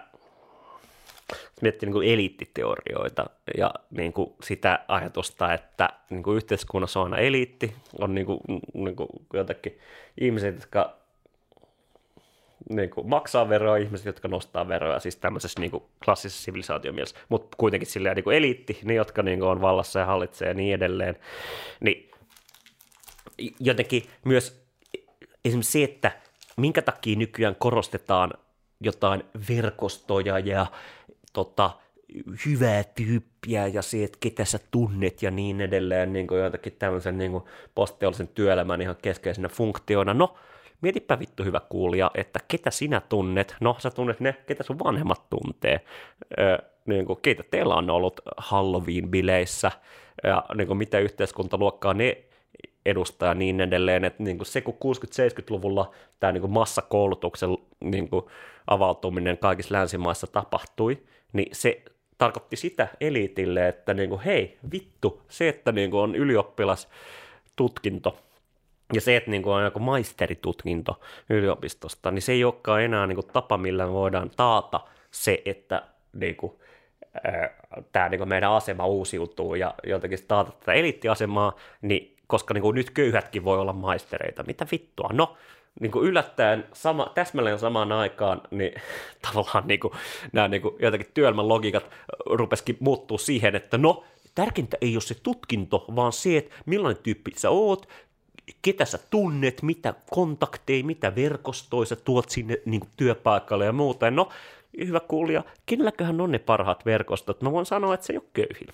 S4: miettii niin kuin eliittiteorioita ja niin kuin sitä ajatusta, että niin kuin yhteiskunnassa on aina eliitti, on niin kuin, niin kuin jotakin ihmiset, jotka niin kuin maksaa veroa, ihmiset, jotka nostaa veroa, siis tämmöisessä niin kuin klassisessa sivilisaatiomielessä, mutta kuitenkin silleen niin kuin eliitti, ne, jotka niin kuin on vallassa ja hallitsee ja niin edelleen, niin jotenkin myös esimerkiksi se, että minkä takia nykyään korostetaan jotain verkostoja ja tota, hyvää tyyppiä ja se, että ketä sä tunnet ja niin edelleen, niin kuin jotakin tämmöisen niin kuin postteollisen työelämän ihan keskeisenä funktioina. No, mietipä vittu hyvä kuulija, että ketä sinä tunnet, no sä tunnet ne, ketä sun vanhemmat tuntee, öö, niin kuin, keitä teillä on ollut Halloween-bileissä? Ja niin kuin, mitä yhteiskuntaluokkaa ne edustaa ja niin edelleen, että niin kuin se kun 60-70-luvulla tämä niin kuin massakoulutuksen niin kuin avautuminen kaikissa länsimaissa tapahtui, niin se tarkoitti sitä eliitille, että niin kuin, hei vittu, se, että niin kuin on ylioppilastutkinto ja se, että niin kuin on joku maisteritutkinto yliopistosta, niin se ei olekaan enää niin kuin tapa, millä me voidaan taata se, että niin kuin, tämä niin meidän asema uusiutuu ja jotenkin taata tätä eliittiasemaa, niin koska niin kuin nyt köyhätkin voi olla maistereita. Mitä vittua? No, niin kuin yllättäen sama, täsmälleen samaan aikaan, niin tavallaan niin kuin, nämä niin kuin, jotenkin työelämän logiikat rupesikin muuttuu siihen, että no, tärkeintä ei ole se tutkinto, vaan se, että millainen tyyppi sä oot, ketä sä tunnet, mitä kontakteja, mitä verkostoja sä tuot sinne niin kuin työpaikalle ja muuta. No, hyvä kuulija, kenelläköhän on ne parhaat verkostot? Mä voin sanoa, että se ei ole köyhillä.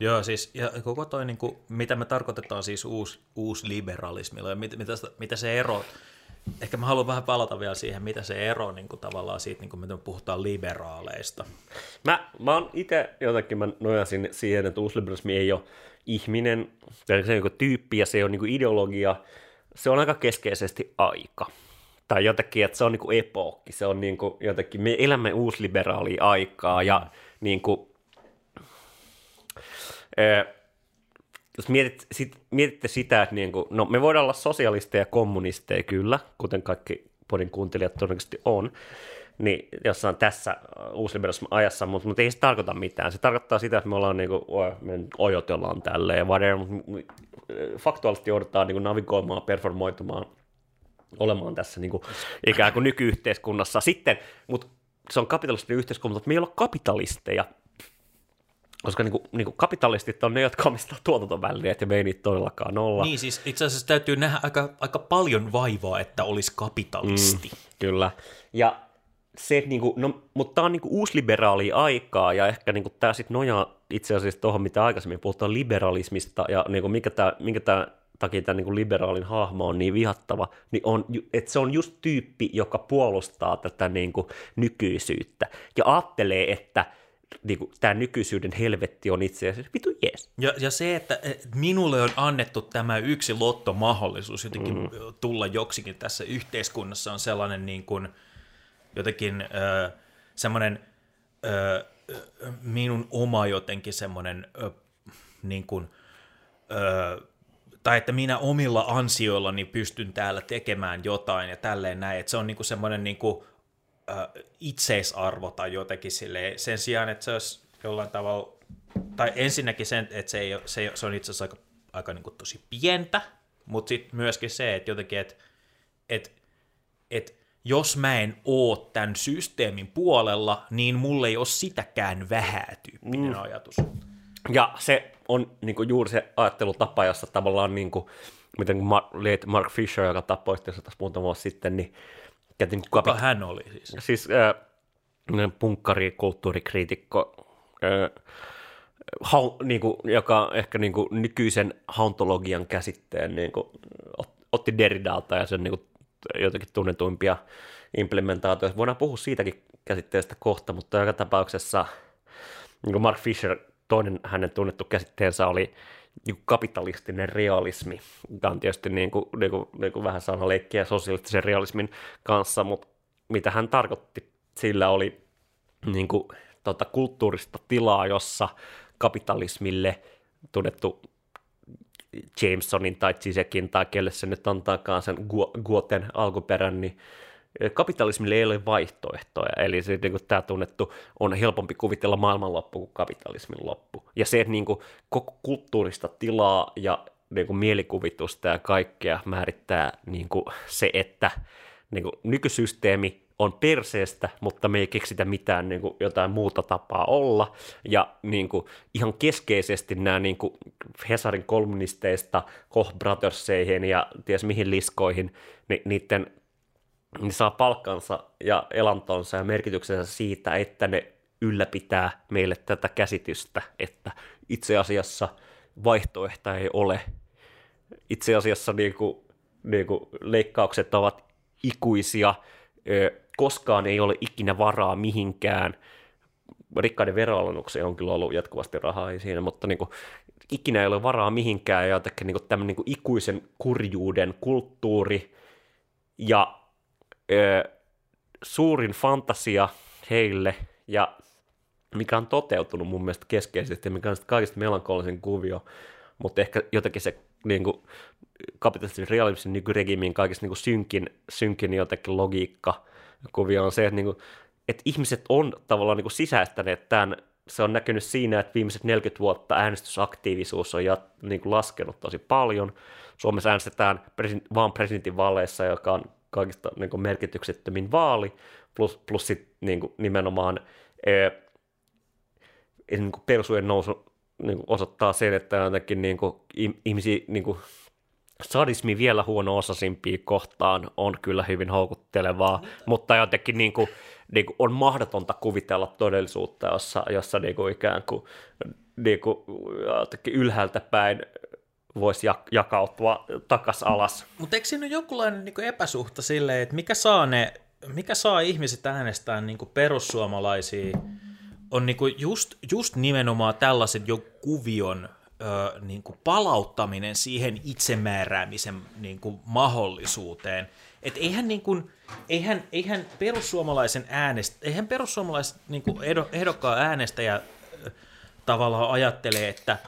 S5: Joo, siis ja koko toi, niin kuin, mitä me tarkoitetaan siis uus, uus liberalismilla ja mit, mitä, mitä se ero, ehkä mä haluan vähän palata vielä siihen, mitä se ero niin kuin, tavallaan siitä, niin kuin, mitä me puhutaan liberaaleista.
S4: Mä, mä oon itse jotenkin, mä nojasin siihen, että uusliberalismi ei ole ihminen, se on niin tyyppi ja se on niin ideologia, se on aika keskeisesti aika. Tai jotenkin, että se on niin kuin epookki, se on niin kuin jotenkin, me elämme uusliberaalia aikaa ja niin kuin, jos mietit, sit, mietitte sitä, että niin kuin, no me voidaan olla sosialisteja ja kommunisteja kyllä, kuten kaikki podin kuuntelijat todennäköisesti on, niin jossain tässä uusliberalismin ajassa, mutta, mutta ei se tarkoita mitään. Se tarkoittaa sitä, että me ollaan niin kuin, me ojotellaan tälleen, whatever, mutta faktuaalisesti joudutaan niin kuin navigoimaan, performoitumaan, olemaan tässä niin kuin, ikään kuin nykyyhteiskunnassa. Sitten, mutta se on kapitalistinen yhteiskunta, mutta me ei olla kapitalisteja, koska niin kuin, niin kuin kapitalistit on ne, jotka omistaa tuotantovälineet ja me ei niitä todellakaan olla.
S5: Niin siis itse asiassa täytyy nähdä aika, aika paljon vaivaa, että olisi kapitalisti. Mm,
S4: kyllä. Ja se, että niin kuin, no, mutta tämä on niin kuin uusliberaali aikaa ja ehkä niin kuin tämä sitten nojaa itse asiassa tuohon, mitä aikaisemmin puhutaan liberalismista ja niin kuin mikä tämä, minkä tämä takia tämä niin liberaalin hahmo on niin vihattava, niin on, että se on just tyyppi, joka puolustaa tätä niin kuin nykyisyyttä ja ajattelee, että niin kuin, tämä nykyisyyden helvetti on itse asiassa vitu jees.
S5: Ja, ja se, että minulle on annettu tämä yksi lottomahdollisuus jotenkin mm. tulla joksikin tässä yhteiskunnassa on sellainen niin kuin, jotenkin äh, semmoinen äh, minun oma jotenkin semmoinen äh, niin kuin, äh, tai että minä omilla ansioillani pystyn täällä tekemään jotain ja tälleen näin, että se on niin kuin semmoinen niin kuin, äh, itseisarvo tai jotenkin silleen, sen sijaan, että se olisi jollain tavalla, tai ensinnäkin sen, että se, ei, se, se on itse asiassa aika, aika niin kuin tosi pientä, mutta sitten myöskin se, että jotenkin, että, että, että jos mä en oo tämän systeemin puolella, niin mulle ei ole sitäkään vähää tyyppinen mm. ajatus.
S4: Ja se on niin kuin, juuri se ajattelutapa, jossa tavallaan, niin kuin, miten Mark, Mark Fisher, joka tappoi tässä muutama vuosi sitten, niin
S5: Niin Kuka kapit- hän oli siis?
S4: Siis äh, punkkari, kulttuurikriitikko, äh, ha, niin kuin, joka ehkä niin kuin, nykyisen hauntologian käsitteen niin kuin, otti Derridalta ja sen niin kuin, jotenkin tunnetuimpia implementaatioita. Voidaan puhua siitäkin käsitteestä kohta, mutta joka tapauksessa niin kuin Mark Fisher, toinen hänen tunnettu käsitteensä oli niin kapitalistinen realismi. Tämä on tietysti niin kuin, niin kuin, niin kuin vähän sanaleikkiä sosialistisen realismin kanssa, mutta mitä hän tarkoitti sillä oli niin kuin, tota, kulttuurista tilaa, jossa kapitalismille tunnettu Jamesonin tai Zizekin tai kelle se nyt antaakaan sen Guoten alkuperän, niin kapitalismille ei ole vaihtoehtoja, eli se, niin kuin tämä tunnettu on helpompi kuvitella maailmanloppu kuin kapitalismin loppu. Ja se, että niin kuin, koko kulttuurista tilaa ja niin kuin, mielikuvitusta ja kaikkea määrittää niin kuin, se, että niin kuin, nykysysteemi on perseestä, mutta me ei keksitä mitään niin kuin, jotain muuta tapaa olla. Ja niin kuin, ihan keskeisesti nämä niin kuin, Hesarin kolumnisteista Koch Brotherseihin ja ties mihin liskoihin, niin niiden niin saa palkkansa ja elantonsa ja merkityksensä siitä, että ne ylläpitää meille tätä käsitystä, että itse asiassa vaihtoehtoja ei ole. Itse asiassa niin kuin, niin kuin leikkaukset ovat ikuisia, koskaan ei ole ikinä varaa mihinkään. Rikkaiden veroalennukseen on kyllä ollut jatkuvasti rahaa ei siinä, mutta niin kuin, ikinä ei ole varaa mihinkään ja jotenkin niin kuin, tämmöinen niin kuin ikuisen kurjuuden kulttuuri ja ö, suurin fantasia heille ja mikä on toteutunut mun mielestä keskeisesti, mikä on kaikista melankolisen kuvio, mutta ehkä jotenkin se niin kuin, kapitalistisen realismin nykyregimin kaikista niin kuin synkin, synkin jotenkin logiikka kuvio on se, että, niin kuin, että ihmiset on tavallaan niin kuin sisäistäneet tämän, se on näkynyt siinä, että viimeiset 40 vuotta äänestysaktiivisuus on jat, niin kuin laskenut tosi paljon. Suomessa äänestetään president, vaan presidentinvaaleissa, joka on kaikista niin kuin merkityksettömin vaali, plus, plus sit, niin kuin nimenomaan ee, niin kuin persujen nousu niin kuin osoittaa sen, että jotenkin niin kuin, ihmisiä niin kuin, sadismi vielä huono-osaisimpia kohtaan on kyllä hyvin houkuttelevaa, mutta jotenkin niin kuin, niin kuin on mahdotonta kuvitella todellisuutta, jossa, jossa niin kuin ikään kuin, niin kuin ylhäältä päin voisi jakautua takas alas.
S5: Mutta eikö siinä ole jonkunlainen niin epäsuhta silleen, että mikä saa, ne, mikä saa ihmiset äänestää niin perussuomalaisia, on niin just, just nimenomaan tällaiset jo kuvion ö, niin palauttaminen siihen itsemääräämisen niin mahdollisuuteen. Et eihän, niin kuin, eihän, eihän perussuomalaisen äänestä, eihän perussuomalaisen niin ehdokkaan äänestäjä tavallaan ajattele, että,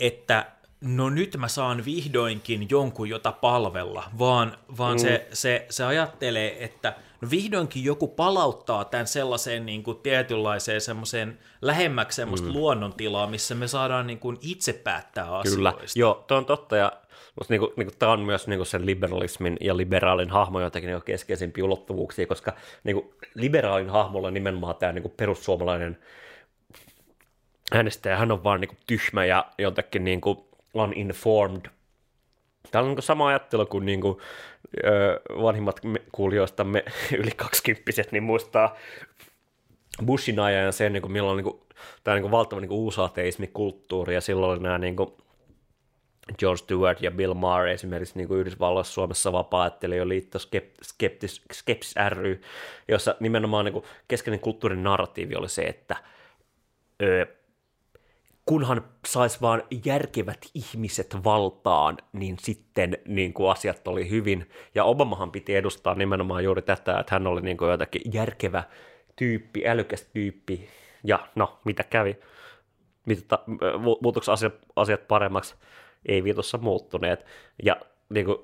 S5: että no nyt mä saan vihdoinkin jonkun, jota palvella, vaan, vaan mm. se, se, se ajattelee, että no vihdoinkin joku palauttaa tämän sellaiseen niin kuin tietynlaiseen semmoiseen lähemmäksi semmoista mm. luonnontilaa, missä me saadaan niin kuin itse päättää
S4: Kyllä,
S5: asioista.
S4: joo, tuo on totta, ja mutta niinku, niinku, tämä on myös niinku sen liberalismin ja liberaalin hahmo jotenkin niinku keskeisimpiä ulottuvuuksia, koska niinku, liberaalin hahmolla nimenomaan tämä niinku perussuomalainen äänestäjä, hän on vaan niinku tyhmä ja jotenkin niinku uninformed. Tämä on niinku sama ajattelu kuin niinku, ö, vanhimmat me, kuulijoistamme yli kaksikymppiset, niin muistaa Bushin ajan ja sen, niinku, milloin niinku, tämä niinku valtava niinku, uusateismikulttuuri ja silloin oli nämä niinku, George Stewart ja Bill Maher esimerkiksi niin kuin Yhdysvalloissa Suomessa vapaa-ajattelijoiden liitto Skeptis, Skepsis ry, jossa nimenomaan niin kuin keskeinen kulttuurin narratiivi oli se, että kunhan saisi vaan järkevät ihmiset valtaan, niin sitten niin kuin asiat oli hyvin. Ja Obamahan piti edustaa nimenomaan juuri tätä, että hän oli niin kuin jotakin järkevä tyyppi, älykäs tyyppi, ja no, mitä kävi? Mitä, asiat, asiat paremmaksi? ei viitossa muuttuneet. Ja niin kuin,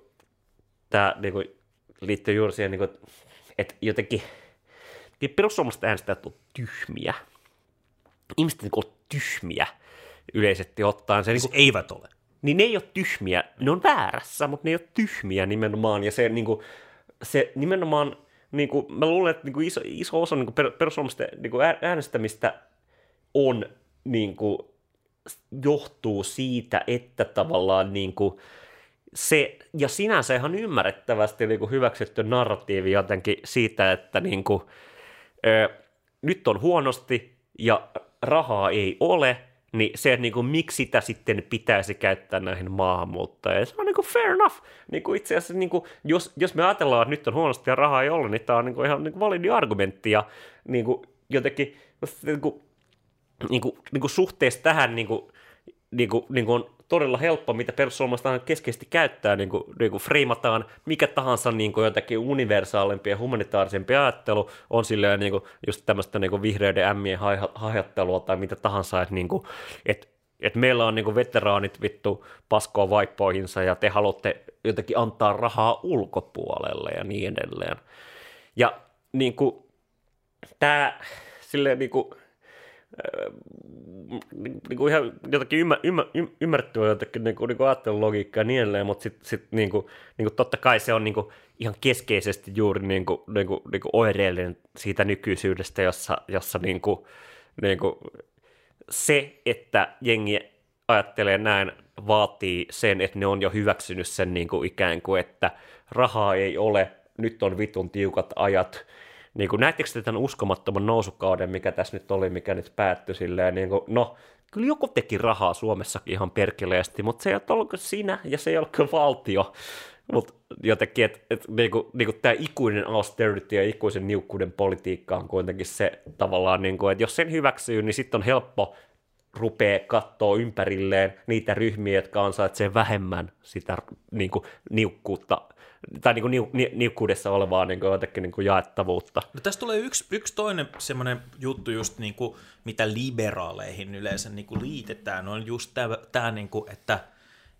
S4: tämä niin kuin, liittyy juuri siihen, niin kuin, että jotenkin niin perussuomalaiset äänestäjät on tyhmiä. Ihmiset niin on tyhmiä yleisesti ottaen. Se,
S5: siis niin kuin, eivät ole.
S4: Niin ne ei ole tyhmiä, ne on väärässä, mutta ne ei ole tyhmiä nimenomaan. Ja se, niin kuin, se nimenomaan, niin kuin, mä luulen, että niin kuin iso, iso osa niin kuin perussuomalaisten niin kuin äänestämistä on niin kuin, johtuu siitä, että tavallaan niin kuin se, ja sinänsä ihan ymmärrettävästi niin kuin hyväksytty narratiivi jotenkin siitä, että niin kuin, ö, nyt on huonosti ja rahaa ei ole, niin se, että niin kuin, miksi sitä sitten pitäisi käyttää näihin maahanmuuttajien, se on niin kuin fair enough. Niin kuin itse asiassa, niin kuin, jos, jos me ajatellaan, että nyt on huonosti ja rahaa ei ole, niin tämä on niin kuin ihan niin kuin validi argumentti ja niin kuin, jotenkin niin kuin, niin kuin, niin kuin suhteessa tähän niin kuin, niin kuin, niin kuin on todella helppo, mitä perussuomalaiset keskeisesti käyttää, niin kuin, niin kuin freimataan mikä tahansa niin kuin jotakin universaalimpi ja humanitaarisempi ajattelu, on silleen niin kuin, just tämmöistä niin kuin vihreiden ämmien hajattelua tai mitä tahansa, että, niin kuin, että että meillä on niin kuin veteraanit vittu paskoa vaippoihinsa ja te haluatte jotenkin antaa rahaa ulkopuolelle ja niin edelleen. Ja niin kuin, tämä silleen niin kuin, niin kuin ihan jotakin ymmär, ymmär, ymmärrettyä jotakin niin kuin, niin kuin ajattelulogiikkaa ja niin edelleen, mutta sitten sit, niin kuin, niin kuin totta kai se on niin kuin, ihan keskeisesti juuri niin kuin, niin kuin, niin kuin oireellinen siitä nykyisyydestä, jossa, jossa niin kuin, niin kuin, se, että jengi ajattelee näin, vaatii sen, että ne on jo hyväksynyt sen niin kuin ikään kuin, että rahaa ei ole, nyt on vitun tiukat ajat, niin kuin, näettekö te tämän uskomattoman nousukauden, mikä tässä nyt oli, mikä nyt päättyi silleen, niin kuin, no, kyllä joku teki rahaa Suomessakin ihan perkeleesti, mutta se ei ole sinä ja se ei ole valtio. Mutta jotenkin, että et, niinku, niinku tämä ikuinen austerity ja ikuisen niukkuuden politiikka on kuitenkin se tavallaan, niinku, että jos sen hyväksyy, niin sitten on helppo rupee katsoa ympärilleen niitä ryhmiä, jotka ansaitsee vähemmän sitä niinku, niukkuutta tai niin kuin niu, ni, niukkuudessa olevaa niin kuin jotenkin niin kuin jaettavuutta.
S5: No tässä tulee yksi, yksi toinen semmoinen juttu just niin kuin, mitä liberaaleihin yleensä niin kuin liitetään, on just tämä, tämä niin kuin, että,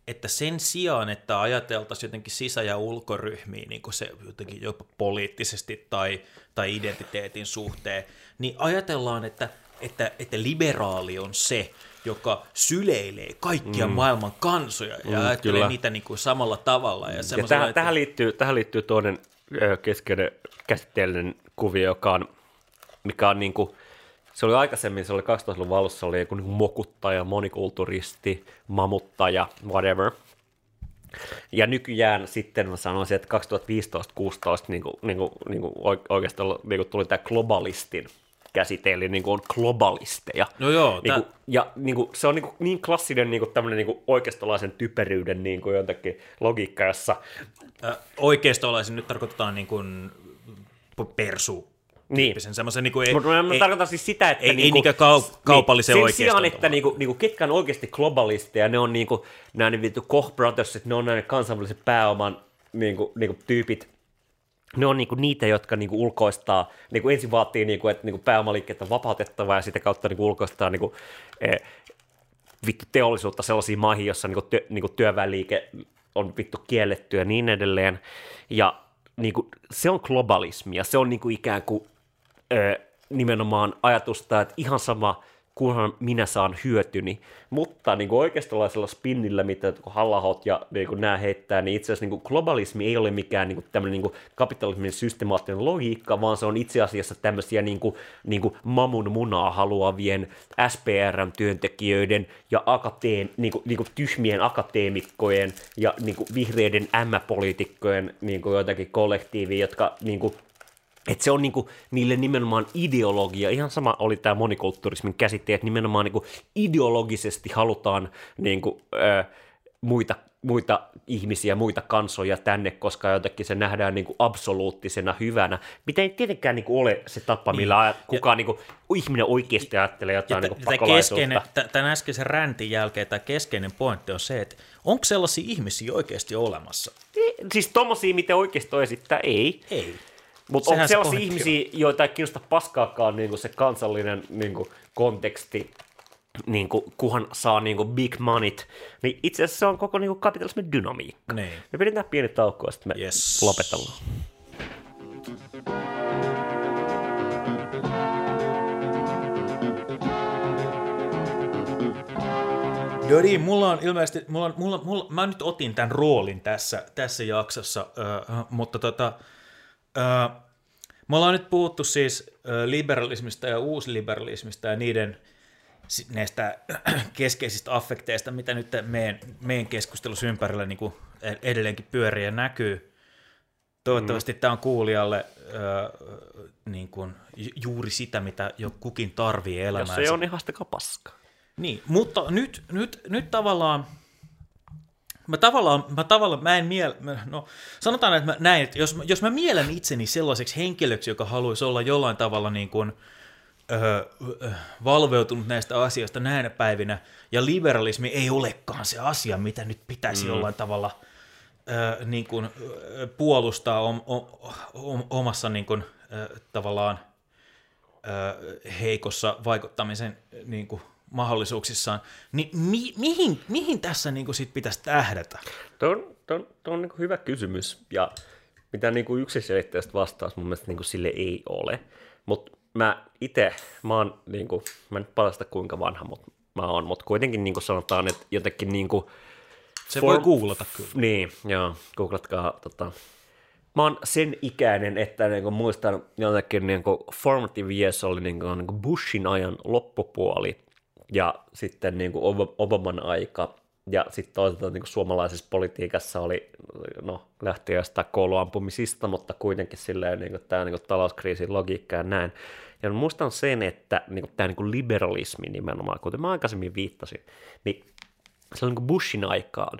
S5: että sen sijaan, että ajateltaisiin jotenkin sisä- ja ulkoryhmiä niin kuin se jotenkin jopa poliittisesti tai, tai identiteetin suhteen, niin ajatellaan, että, että, että liberaali on se, joka syleilee kaikkia mm. maailman kansoja ja mm, ajattelee kyllä. niitä niin kuin samalla tavalla. Ja,
S4: ja tähän, että... tähän, liittyy, tähän liittyy toinen keskeinen käsitteellinen kuvio, joka on, mikä on niin kuin, se oli aikaisemmin, se oli 2000-luvun alussa, oli joku niin mokuttaja, monikulturisti, mamuttaja, whatever. Ja nykyään sitten mä sanoisin, että 2015-2016 niin kuin, niin kuin, niin kuin oikeastaan niin kuin tuli tämä globalistin käsite, eli niin kuin on globalisteja.
S5: No joo.
S4: Niin kuin, ja niin kuin, se on niin, kuin, niin klassinen niin kuin tämmöinen niin kuin oikeistolaisen typeryyden niin kuin jotenkin logiikka, jossa...
S5: Äh, oikeistolaisen nyt tarkoitetaan niin kuin persu niin. semmoisen niin kuin ei,
S4: Mutta mä, ei, tarkoitan siis sitä, että...
S5: Ei, niin kuin, ei kau- kaupallisen niin,
S4: Sen sijaan, että niin kuin, niin kuin, ketkä on oikeasti globalisteja, ne on niin kuin, nämä niin vittu Koch Brothers, ne on näiden kansainvälisen pääoman niin kuin, niin kuin tyypit, ne on niinku niitä, jotka niinku ulkoistaa, niinku ensin vaatii, niinku, että niinku pääomaliikkeet on vapautettava ja sitä kautta niinku ulkoistaa niinku, eh, vittu teollisuutta sellaisiin maihin, jossa niin kuin, työ, niin kuin työväenliike on vittu kielletty ja niin edelleen. Ja niin kuin, se on globalismia, se on niin kuin ikään kuin ö, nimenomaan ajatusta, että ihan sama, kunhan minä saan hyötyni. Mutta niin kuin oikeistolaisella spinnillä, mitä hallahot ja niin kuin nämä heittää, niin itse asiassa niin kuin globalismi ei ole mikään niin kuin tämmöinen niin kuin kapitalismin systemaattinen logiikka, vaan se on itse asiassa tämmöisiä niin kuin, niin kuin mamun munaa haluavien SPR-työntekijöiden ja akateen, niin kuin, niin kuin tyhmien akateemikkojen ja niin kuin vihreiden M-poliitikkojen niin kuin jotakin kollektiivi, jotka niin kuin, että se on niinku niille nimenomaan ideologia, ihan sama oli tämä monikulttuurismin käsite, että nimenomaan niinku ideologisesti halutaan niinku, ö, muita, muita ihmisiä, muita kansoja tänne, koska jotenkin se nähdään niinku absoluuttisena hyvänä, mitä ei tietenkään niinku ole se tapa, millä niin. kukaan niinku, ihminen oikeasti ajattelee jotain niinku
S5: keskeinen, Tämän äskeisen räntin jälkeen tämä keskeinen pointti on se, että onko sellaisia ihmisiä oikeasti olemassa?
S4: Siis tommosia, mitä oikeasti esittää, ei.
S5: Ei.
S4: Mutta on sellaisia ihmisiä, joita ei kiinnosta paskaakaan niin kuin se kansallinen niin kuin, konteksti, niin kuin, kuhan saa niin kuin, big moneyt, niin itse asiassa se on koko niin kuin, kapitalismin dynamiikka.
S5: Niin.
S4: Me pidetään pieni tauko ja sitten me
S5: yes.
S4: lopetellaan.
S5: Joo niin, mulla on ilmeisesti, mulla mulla, mulla, mä nyt otin tämän roolin tässä, tässä jaksossa, äh, mutta tota, Öö, me ollaan nyt puhuttu siis liberalismista ja uusliberalismista ja niiden näistä keskeisistä affekteista, mitä nyt meidän, meidän keskustelussa ympärillä niin kuin edelleenkin pyörii ja näkyy. Toivottavasti mm. tämä on kuulijalle äh, niin kuin, juuri sitä, mitä jo kukin tarvii elämäänsä.
S4: Jos se on, niin haastakaa paskaa.
S5: Niin, mutta nyt, nyt, nyt tavallaan Mä tavallaan, mä tavallaan, mä en miel, no sanotaan, että mä näin, että jos, jos mä mielen itseni sellaiseksi henkilöksi, joka haluaisi olla jollain tavalla niin kuin, öö, valveutunut näistä asioista näinä päivinä, ja liberalismi ei olekaan se asia, mitä nyt pitäisi mm. jollain tavalla öö, niin kuin, puolustaa om, om, om, omassa niin kuin, öö, tavallaan öö, heikossa vaikuttamisen niin kuin, mahdollisuuksissaan, niin mi- mihin, mihin tässä niin kuin sit pitäisi tähdätä?
S4: Tuo on, tuo on, tuo on niin hyvä kysymys, ja mitä niin kuin yksiselitteistä vastaus mun mielestä niin kuin sille ei ole. Mutta mä itse, mä oon, niin kuin, mä en palasta kuinka vanha mutta mä oon, mutta kuitenkin niin kuin sanotaan, että jotenkin niin kuin,
S5: Se for, voi googlata kyllä.
S4: Niin, joo, googlatkaa tota, mä oon sen ikäinen, että niinku muistan jotenkin niinku formative years oli niinku, niinku Bushin ajan loppupuoli, ja sitten niin kuin Obaman aika, ja sitten toisaalta niin kuin suomalaisessa politiikassa oli, no lähti jostain kouluampumisista, mutta kuitenkin silleen niin kuin tämä niin kuin talouskriisin logiikka ja näin. Ja muistan sen, että niin kuin tämä niin kuin liberalismi nimenomaan, kuten mä aikaisemmin viittasin, niin se oli niin kuin Bushin aikaan.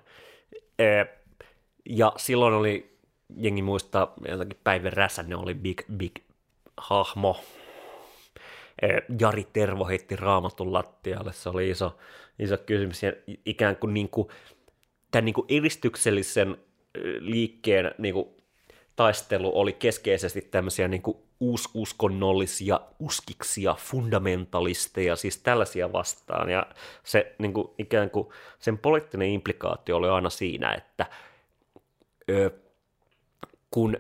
S4: Ja silloin oli, jengi muistaa jotenkin Päivän Räsänen oli big, big hahmo, Jari Tervo heitti raamatun lattialle, se oli iso, iso kysymys, ja ikään kuin, niin kuin tämän niin kuin edistyksellisen eh, liikkeen niin kuin taistelu oli keskeisesti tämmöisiä niin kuin uususkonnollisia uskiksia, fundamentalisteja, siis tällaisia vastaan, ja se niin kuin, ikään kuin sen poliittinen implikaatio oli aina siinä, että ö, kun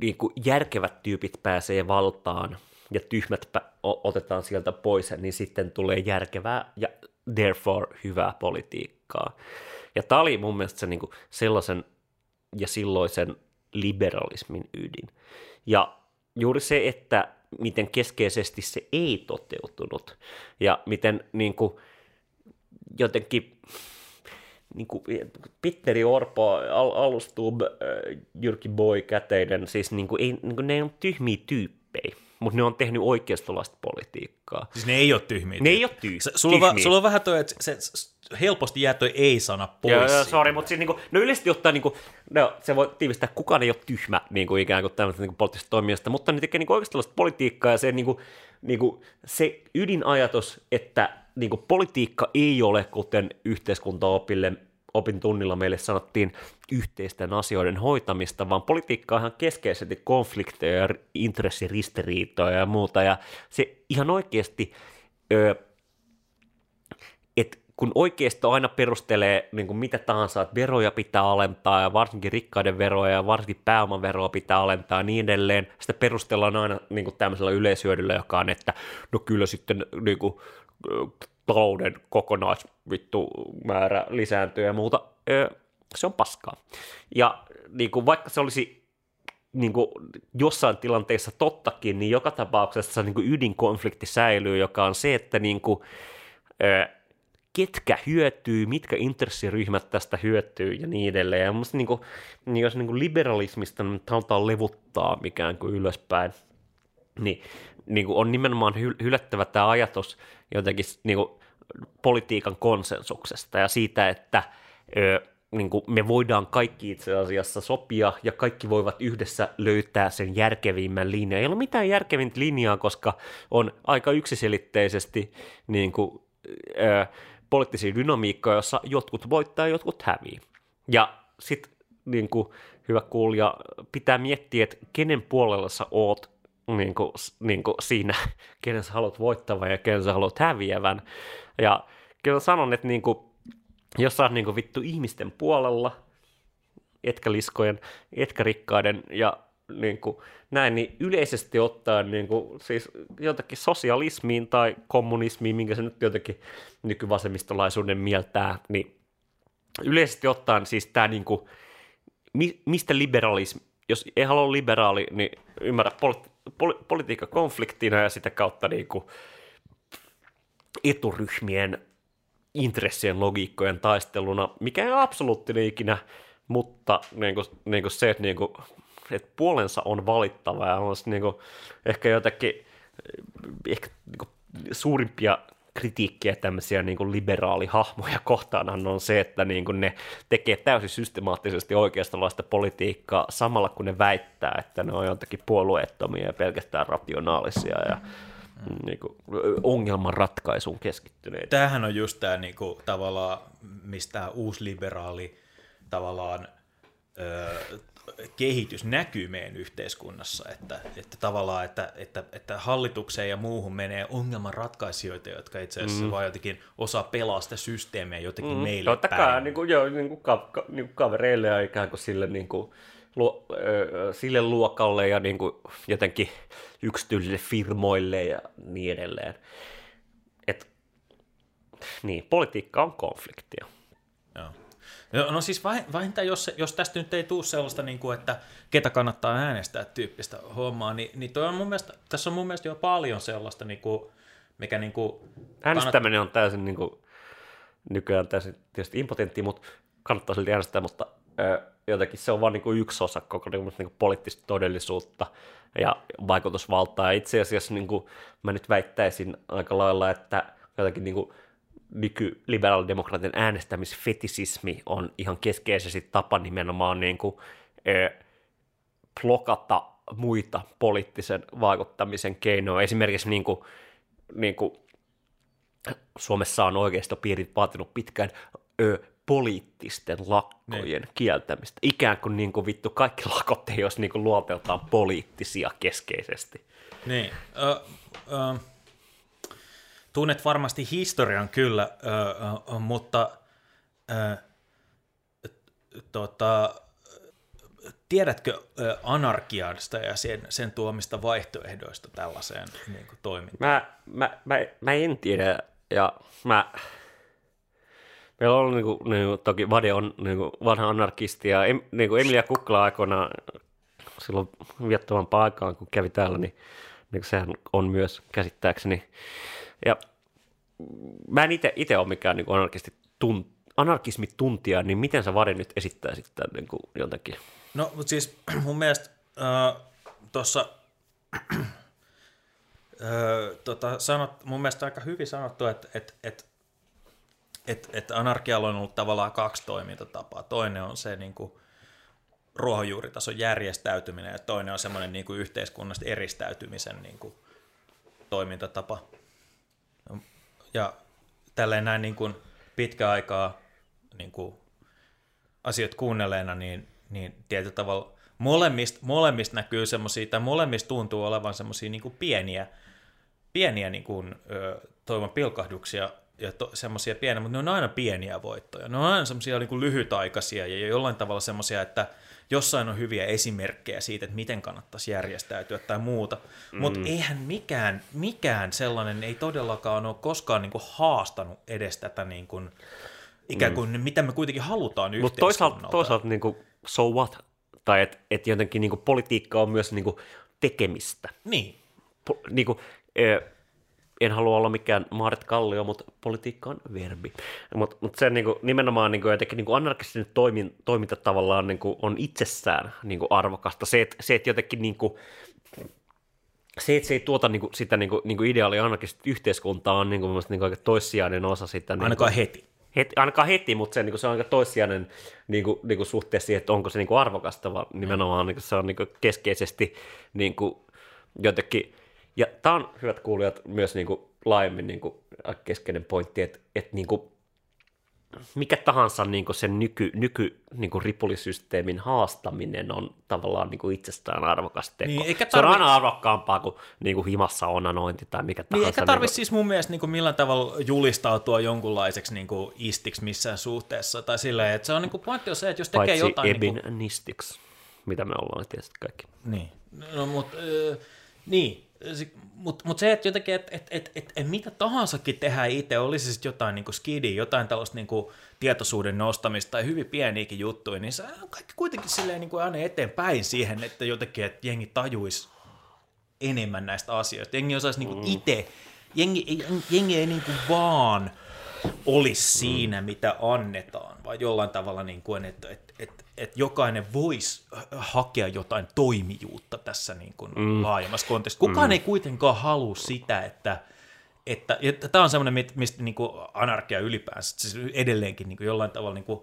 S4: niin kuin järkevät tyypit pääsee valtaan, ja tyhmät otetaan sieltä pois, niin sitten tulee järkevää ja therefore hyvää politiikkaa. Ja tämä oli mun mielestä se niin kuin sellaisen ja silloisen liberalismin ydin. Ja juuri se, että miten keskeisesti se ei toteutunut ja miten niin kuin, jotenkin niin kuin Pitteri Orpo, Al- Alustub, Jyrki Boy, Käteinen, siis niin kuin, ei, niin kuin, ne on tyhmiä tyyppejä mutta ne on tehnyt oikeistolaista politiikkaa.
S5: Siis ne ei ole tyhmiä.
S4: Ne ei ole tyhmiä.
S5: Sulla, on, sulla on vähän toi, että se, helposti jää toi ei-sana pois. Joo,
S4: joo sorry, mutta siis niinku, no yleisesti ottaen niinku, no, se voi tiivistää, että kukaan ei ole tyhmä niinku, ikään kuin tämmöistä niinku, poliittisesta toimijasta, mutta ne tekee niinku, oikeastaan politiikkaa ja se, niinku, niinku, se ydinajatus, että niinku, politiikka ei ole kuten yhteiskuntaopille opintunnilla meille sanottiin yhteisten asioiden hoitamista, vaan politiikka on ihan keskeisesti konflikteja ja intressiristiriitoja ja muuta, ja se ihan oikeasti, että kun oikeisto aina perustelee niin kuin mitä tahansa, että veroja pitää alentaa ja varsinkin rikkaiden veroja ja varsinkin pääomaveroa pitää alentaa ja niin edelleen, sitä perustellaan aina niin kuin tämmöisellä yleisyödyllä, joka on, että no kyllä sitten niin kuin, talouden kokonaisvittu määrä lisääntyy ja muuta. Se on paskaa. Ja niin kuin, vaikka se olisi niin kuin jossain tilanteessa tottakin, niin joka tapauksessa niin kuin ydinkonflikti säilyy, joka on se, että niin kuin, ketkä hyötyy, mitkä intressiryhmät tästä hyötyy ja niin edelleen. Ja musta niin kuin, niin jos niin kuin liberalismista nyt halutaan levuttaa mikään kuin ylöspäin, niin, niin kuin on nimenomaan hy- hylättävä tämä ajatus jotenkin niin kuin politiikan konsensuksesta ja siitä, että ö, niin kuin me voidaan kaikki itse asiassa sopia ja kaikki voivat yhdessä löytää sen järkevimmän linjan. Ei ole mitään järkevintä linjaa, koska on aika yksiselitteisesti niin kuin, ö, poliittisia dynamiikkoja, jossa jotkut voittaa ja jotkut hävii. Ja sitten niin hyvä kuulija, pitää miettiä, että kenen puolella sä oot niin kuin, niin kuin siinä, kenen sä haluat voittavan ja kenen sä haluat häviävän. Ja kyllä sanon, että niin kuin, jos sä oot niin kuin, vittu ihmisten puolella, etkä liskojen, etkä rikkaiden ja niin kuin, näin, niin yleisesti ottaen niin kuin, siis jotenkin sosialismiin tai kommunismiin, minkä se nyt jotenkin nykyvasemmistolaisuuden mieltää, niin yleisesti ottaen siis tämä niin kuin, mistä liberalismi, jos ei halua liberaali, niin ymmärrä poli- poli- politiikka konfliktina ja sitä kautta niin kuin, eturyhmien intressien logiikkojen taisteluna, mikä ei ole absoluuttinen ikinä, mutta niin kuin, niin kuin se, että niin kuin, että puolensa on valittava ja on niin kuin, ehkä jotakin ehkä niin kuin, suurimpia kritiikkiä tämmöisiä niin kuin liberaalihahmoja kohtaan on se, että niin kuin ne tekee täysin systemaattisesti oikeastolaista politiikkaa samalla kun ne väittää, että ne on jotenkin puolueettomia ja pelkästään rationaalisia ja niin kuin, ongelman ratkaisuun keskittyneitä.
S5: Tämähän on just tämä niin kuin, tavallaan, mistä uusliberaali tavallaan ö, kehitys näkyy meidän yhteiskunnassa, että, että tavallaan, että, että, että hallitukseen ja muuhun menee ongelmanratkaisijoita, jotka itse asiassa mm. vaan jotenkin osaa pelaa sitä systeemiä jotenkin mm. meille
S4: Totta
S5: päin.
S4: kai, niin kuin, joo, niin kuin, ka, ka, niin kuin kavereille ja ikään kuin sille, niin kuin, lu, ö, sille luokalle ja niin kuin, jotenkin yksityisille firmoille ja niin edelleen. Et, niin, politiikka on konfliktia.
S5: Joo. No siis vähintään, jos, jos tästä nyt ei tule sellaista, niin kuin, että ketä kannattaa äänestää tyyppistä hommaa, niin, niin toi on mun mielestä, tässä on mun mielestä jo paljon sellaista, niin kuin, mikä niin kuin,
S4: Äänestäminen on täysin niin kuin, nykyään täysin tietysti impotentti, mutta kannattaa silti äänestää, mutta ö, jotenkin se on vain niin yksi osa koko niin kuin, poliittista todellisuutta ja vaikutusvaltaa. Ja itse asiassa niin kuin, mä nyt väittäisin aika lailla, että jotenkin niin kuin, nykyliberaaldemokraatin äänestämisfetisismi on ihan keskeisesti tapa nimenomaan niin kuin, ö, blokata muita poliittisen vaikuttamisen keinoja. Esimerkiksi niin kuin, niin kuin Suomessa on oikeistopiirit vaatinut pitkään ö, poliittisten lakkojen niin. kieltämistä. Ikään kuin, niin kuin vittu kaikki lakot ei olisi niin kuin luoteltaan poliittisia keskeisesti.
S5: Niin. Ö, ö, tunnet varmasti historian kyllä, mutta ö, tota, tiedätkö anarkiasta ja sen, sen tuomista vaihtoehdoista tällaiseen niin kuin, toimintaan?
S4: Mä, mä, mä, mä en tiedä, ja mä... Meillä on niin kuin, niin kuin, toki Vade on niin kuin, vanha anarkisti, ja em, niin kuin Emilia Kukla aikoina silloin viettävän aikaan, kun kävi täällä, niin, niin sehän on myös käsittääkseni. Ja mä en itse ole mikään niin anarkisti tunt, anarkismituntija, niin miten sä Vade nyt esittäisit tämän niin kuin jotenkin?
S5: No, mutta siis mun mielestä äh, tuossa äh, tota, sanot, mun mielestä aika hyvin sanottu, että et, et, et, et anarkialla on ollut tavallaan kaksi toimintatapaa. Toinen on se niin kuin, ruohonjuuritason järjestäytyminen ja toinen on semmoinen niin kuin yhteiskunnasta eristäytymisen niin kuin, toimintatapa. Ja tälleen näin niin kuin pitkä aikaa niin kuin asiat kuunnelleena, niin, niin tietyllä tavalla molemmista, molemmista näkyy semmoisia, tai molemmista tuntuu olevan semmoisia niin pieniä, pieniä niin kuin, ö, toivon pilkahduksia ja to, semmoisia pieniä, mutta ne on aina pieniä voittoja. Ne on aina semmoisia niin lyhytaikaisia ja jollain tavalla semmoisia, että jossain on hyviä esimerkkejä siitä, että miten kannattaisi järjestäytyä tai muuta. Mm. Mutta eihän mikään, mikään sellainen ei todellakaan ole koskaan niin kuin haastanut edes tätä niin kuin, ikään kuin, mm. mitä me kuitenkin halutaan
S4: Mutta toisaalta, toisaalta niin kuin, so what? Tai että et jotenkin niin kuin, politiikka on myös niin kuin, tekemistä.
S5: Niin.
S4: Po, niin kuin, en halua olla mikään Maaret Kallio, mutta politiikka on verbi. Mutta mut se niinku, nimenomaan niinku, jotenkin niinku anarkistinen toimin, toiminta tavallaan niinku, on itsessään niinku, arvokasta. Se, että se, et jotenkin niinku, se, että se ei tuota niinku, sitä niinku, niinku ideaalia anarkistista yhteiskuntaa on niinku, niinku, aika toissijainen osa sitä. Niinku,
S5: ainakaan heti.
S4: heti. Ainakaan heti, mutta se, niinku, se on aika toissijainen niinku, niinku, suhteessa siihen, että onko se niinku, arvokasta, vaan nimenomaan niinku, se on niinku, keskeisesti niinku, jotenkin – ja tämä on, hyvät kuulijat, myös niin kuin laajemmin niin kuin keskeinen pointti, että, että niin kuin mikä tahansa niin kuin sen nyky, nyky niin kuin ripulisysteemin haastaminen on tavallaan niin kuin itsestään arvokas teko. Niin, eikä tarvi... Se on aina arvokkaampaa kuin, niin kuin himassa onanointi tai mikä niin, tahansa.
S5: Niin, eikä tarvitse niin kuin... siis mun mielestä niin kuin millään tavalla julistautua jonkunlaiseksi niin kuin istiksi missään suhteessa. Tai silleen, että se on niin kuin pointti on se, että jos tekee
S4: Paitsi
S5: jotain...
S4: Ebin niin kuin... nistiksi, mitä me ollaan tietysti kaikki.
S5: Niin, no mutta... Äh, niin, mutta mut se, että jotenkin, että et, et, et, et mitä tahansakin tehdään itse, olisi sitten jotain niin skidi, jotain tällaista niin tietoisuuden nostamista tai hyvin pieniäkin juttuja, niin se on kaikki kuitenkin silleen niin aina eteenpäin siihen, että jotenkin, että jengi tajuisi enemmän näistä asioista. Jengi osaisi niin mm. itse, jengi, jengi ei niin vaan olisi siinä, mm. mitä annetaan, vaan jollain tavalla, niin kuin, että, että, että, että jokainen voisi hakea jotain toimijuutta tässä niin kuin mm. laajemmassa kontekstissa. Kukaan mm. ei kuitenkaan halua sitä, että, että, että tämä on semmoinen, mistä niin kuin anarkia ylipäänsä siis edelleenkin niin kuin jollain tavalla niin kuin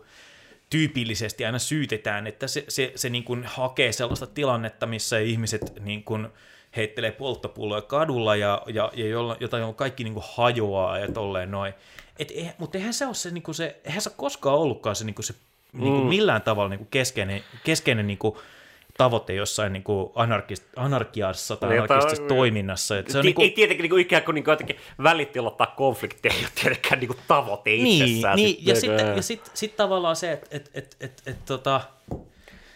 S5: tyypillisesti aina syytetään, että se, se, se niin kuin hakee sellaista tilannetta, missä ihmiset niin kuin heittelee polttopulloja kadulla ja, ja, ja jolla, jotain kaikki niin kuin hajoaa ja tolleen noin. Et, eh, mutta eihän se ole se, niin kuin se, eihän se koskaan ollutkaan se, niin kuin se mm. niin kuin millään tavalla niin kuin keskeinen, keskeinen niin kuin, tavoite jossain niin kuin anarkist, anarkiassa tai niin, anarkistisessa toiminnassa. Että
S4: se on, niin kuin, ei tietenkin niin kuin, ikään kuin, niin kuin jotenkin välittilottaa konflikteja, ei ole tietenkään niin kuin tavoite
S5: niin,
S4: itsessään.
S5: Niin, sit, ja sitten ja sit, sit tavallaan se, että et, et, et, et, tota,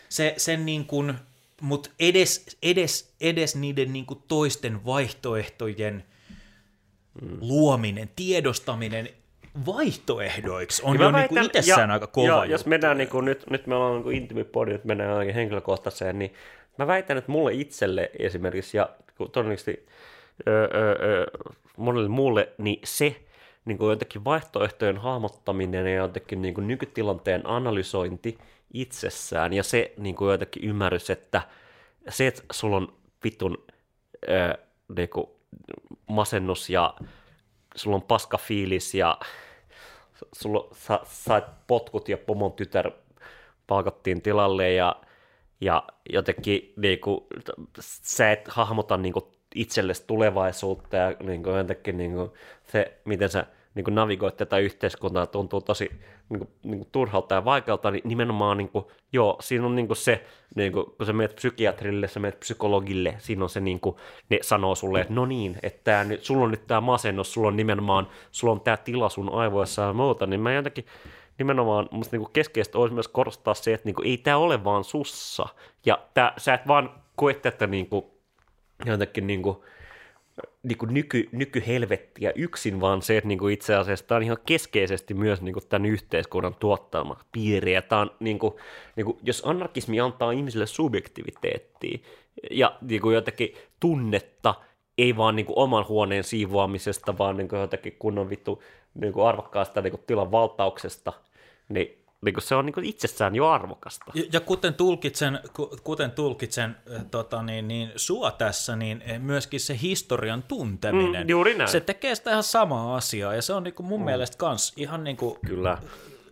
S5: se, sen niin kuin, mutta edes, edes, edes niiden niin kuin toisten vaihtoehtojen mm. luominen, tiedostaminen vaihtoehdoiksi. On niin jo väitän, niin itsessään ja, aika kova ja,
S4: Jos mennään niin kuin, nyt, nyt me ollaan niin intimipodi, nyt mennään ainakin henkilökohtaiseen, niin mä väitän, että mulle itselle esimerkiksi, ja todennäköisesti öö, öö, monelle muulle, niin se niin kuin jotenkin vaihtoehtojen hahmottaminen ja jotenkin niin kuin nykytilanteen analysointi itsessään ja se niin kuin jotenkin ymmärrys, että se, että sulla on vitun öö, niin kuin masennus ja sulla on paska fiilis ja sulla, sä sait potkut ja pomon tytär palkattiin tilalle ja, ja jotenkin niin kuin, sä et hahmota niin kuin, itsellesi tulevaisuutta ja niin kuin, jotenkin niin kuin, se, miten sä niin kuin navigoit tätä yhteiskuntaa, tuntuu tosi niin kuin, niin kuin turhalta ja vaikealta, niin nimenomaan niin kuin, joo, siinä on niin kuin se, niin kuin, kun sä menet psykiatrille, sä menet psykologille, siinä on se, niin kuin, ne sanoo sulle, että no niin, että tää nyt, sulla on nyt tämä masennus, sulla on nimenomaan, sulla on tämä tila sun aivoissa ja muuta, niin mä jotenkin nimenomaan musta niin keskeistä olisi myös korostaa se, että niin kuin, ei tämä ole vaan sussa, ja tää, sä et vaan koe tätä niin kuin, jotenkin niin kuin, niin kuin nyky, nykyhelvettiä yksin, vaan se, että niin kuin itse asiassa tämä on ihan keskeisesti myös niin kuin tämän yhteiskunnan tuottama piiri. Ja tämä on, niin kuin, niin kuin, jos anarkismi antaa ihmisille subjektiviteettia ja niin kuin jotakin tunnetta, ei vaan niin kuin oman huoneen siivoamisesta, vaan niin kuin jotakin kunnon vittu niin kuin arvokkaasta niin kuin tilan valtauksesta, niin niin kuin se on niin kuin itsessään jo arvokasta.
S5: Ja, ja kuten tulkitsen, kuten tulkitsen tota, niin, niin, sua tässä, niin eh, myöskin se historian tunteminen,
S4: mm, juuri näin.
S5: se tekee sitä ihan samaa asiaa, ja se on niin kuin mun mm. mielestä kans ihan niin kuin,
S4: Kyllä.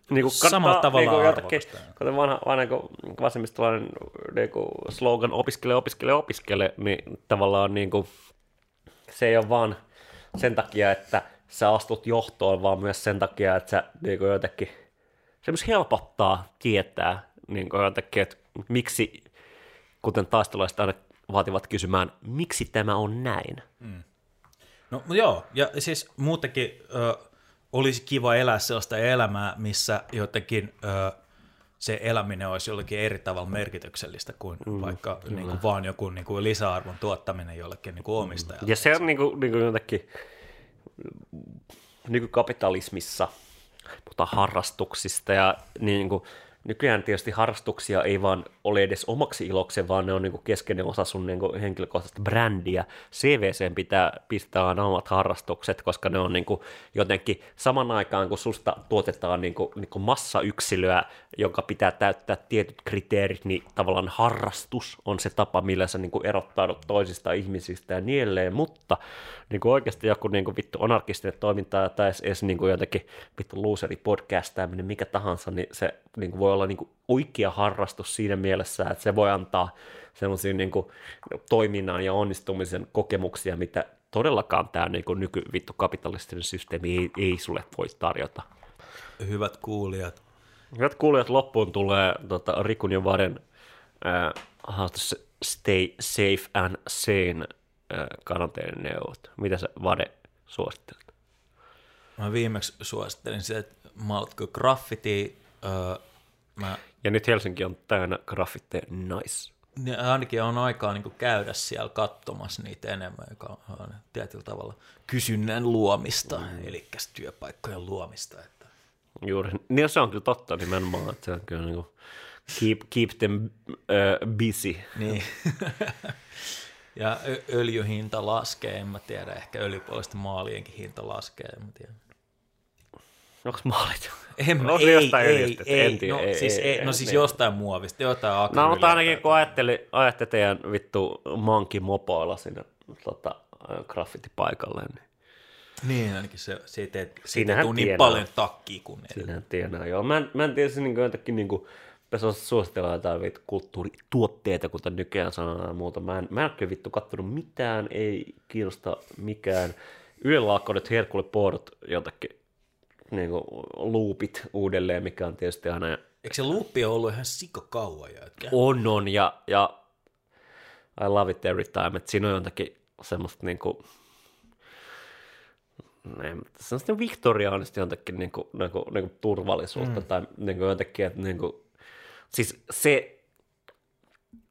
S5: Niin kuin samalla tavalla niin kuin arvokasta.
S4: Kuten vanha, vanha niin vasemmistolainen niin kuin slogan opiskele, opiskele, opiskele, niin tavallaan niin kuin, se ei ole vaan sen takia, että sä astut johtoon, vaan myös sen takia, että sä niin kuin jotenkin – se myös helpottaa tietää niin jotenkin, että miksi, kuten taistelaiset aina vaativat kysymään, miksi tämä on näin? Mm.
S5: No joo, ja siis muutenkin, olisi kiva elää sellaista elämää, missä jotenkin ö, se eläminen olisi jollakin eri tavalla merkityksellistä kuin mm, vaikka niin kuin vaan joku niin kuin lisäarvon tuottaminen jollekin niin kuin omistajalle.
S4: Ja se on niin kuin, niin kuin jotenkin nykykapitalismissa, puhutaan harrastuksista ja niin kuin, nykyään tietysti harrastuksia ei vaan ole edes omaksi ilokseen, vaan ne on niin keskeinen osa sun niin henkilökohtaista brändiä. CVC pitää pistää aina omat harrastukset, koska ne on niin jotenkin saman aikaan, kun susta tuotetaan niin kuin, niin kuin massayksilöä, joka pitää täyttää tietyt kriteerit, niin tavallaan harrastus on se tapa, millä sä niin erottaudut toisista ihmisistä ja niin mutta niin kuin oikeasti joku niin kuin vittu anarkistinen toiminta tai edes, niin kuin jotenkin vittu looseri podcastaaminen, mikä tahansa, niin se niin kuin voi olla niin kuin oikea harrastus siinä mielessä, että se voi antaa sellaisia niin kuin toiminnan ja onnistumisen kokemuksia, mitä todellakaan tämä niin kuin nykyvittu kapitalistinen systeemi ei, ei sulle voi tarjota.
S5: Hyvät kuulijat.
S4: Hyvät kuulijat, loppuun tulee tota, Rikun ja Vaden äh, Stay Safe and Sane karanteeneuvot. Mitä sä Vade suosittelet?
S5: Mä viimeksi suosittelin se, että maltko graffiti. Öö, mä...
S4: Ja nyt Helsinki on täynnä graffitteja, nice.
S5: Niin ainakin on aikaa niin käydä siellä katsomassa niitä enemmän, joka on tietyllä tavalla kysynnän luomista, mm. eli työpaikkojen luomista. Että...
S4: Juuri, niin se on kyllä totta nimenomaan, että se on kyllä niin kuin keep, keep them uh, busy.
S5: Niin. Ja öljyhinta laskee, en mä tiedä, ehkä öljypuolesta maalienkin hinta laskee, en mä tiedä.
S4: Onko maalit?
S5: En,
S4: no,
S5: ei,
S4: jostain
S5: ei,
S4: öljystä,
S5: ei,
S4: en tiedä,
S5: no,
S4: ei,
S5: siis,
S4: ei,
S5: ei,
S4: ei,
S5: no siis
S4: niin.
S5: jostain muovista, jotain
S4: No mutta ainakin kun ajattelin, ajattelin teidän vittu manki mopoilla sinne tota, graffitipaikalle, niin
S5: niin, ainakin se, siitä ei,
S4: siitä
S5: ei tule niin paljon takkia kuin
S4: Siinähän tienaa, joo. Mä en, mä en tiedä, se niin jotenkin niin kuin, suositella jotain kulttuurituotteita, kuten nykyään sanotaan ja muuta. Mä en, mä en ole vittu kattonut mitään, ei kiinnosta mikään. Ylellä alkoi nyt herkulle poodot jotakin niin kuin, loopit uudelleen, mikä on tietysti aina...
S5: Eikö se loopi ollut ihan kauan jätkä?
S4: On, on, ja, ja I love it every time, että siinä on jotakin semmoista niin kuin, semmoista viktoriaanista jotenkin niin kuin, niin kuin, niin kuin turvallisuutta mm. tai niin kuin jotenkin, että niin kuin, siis se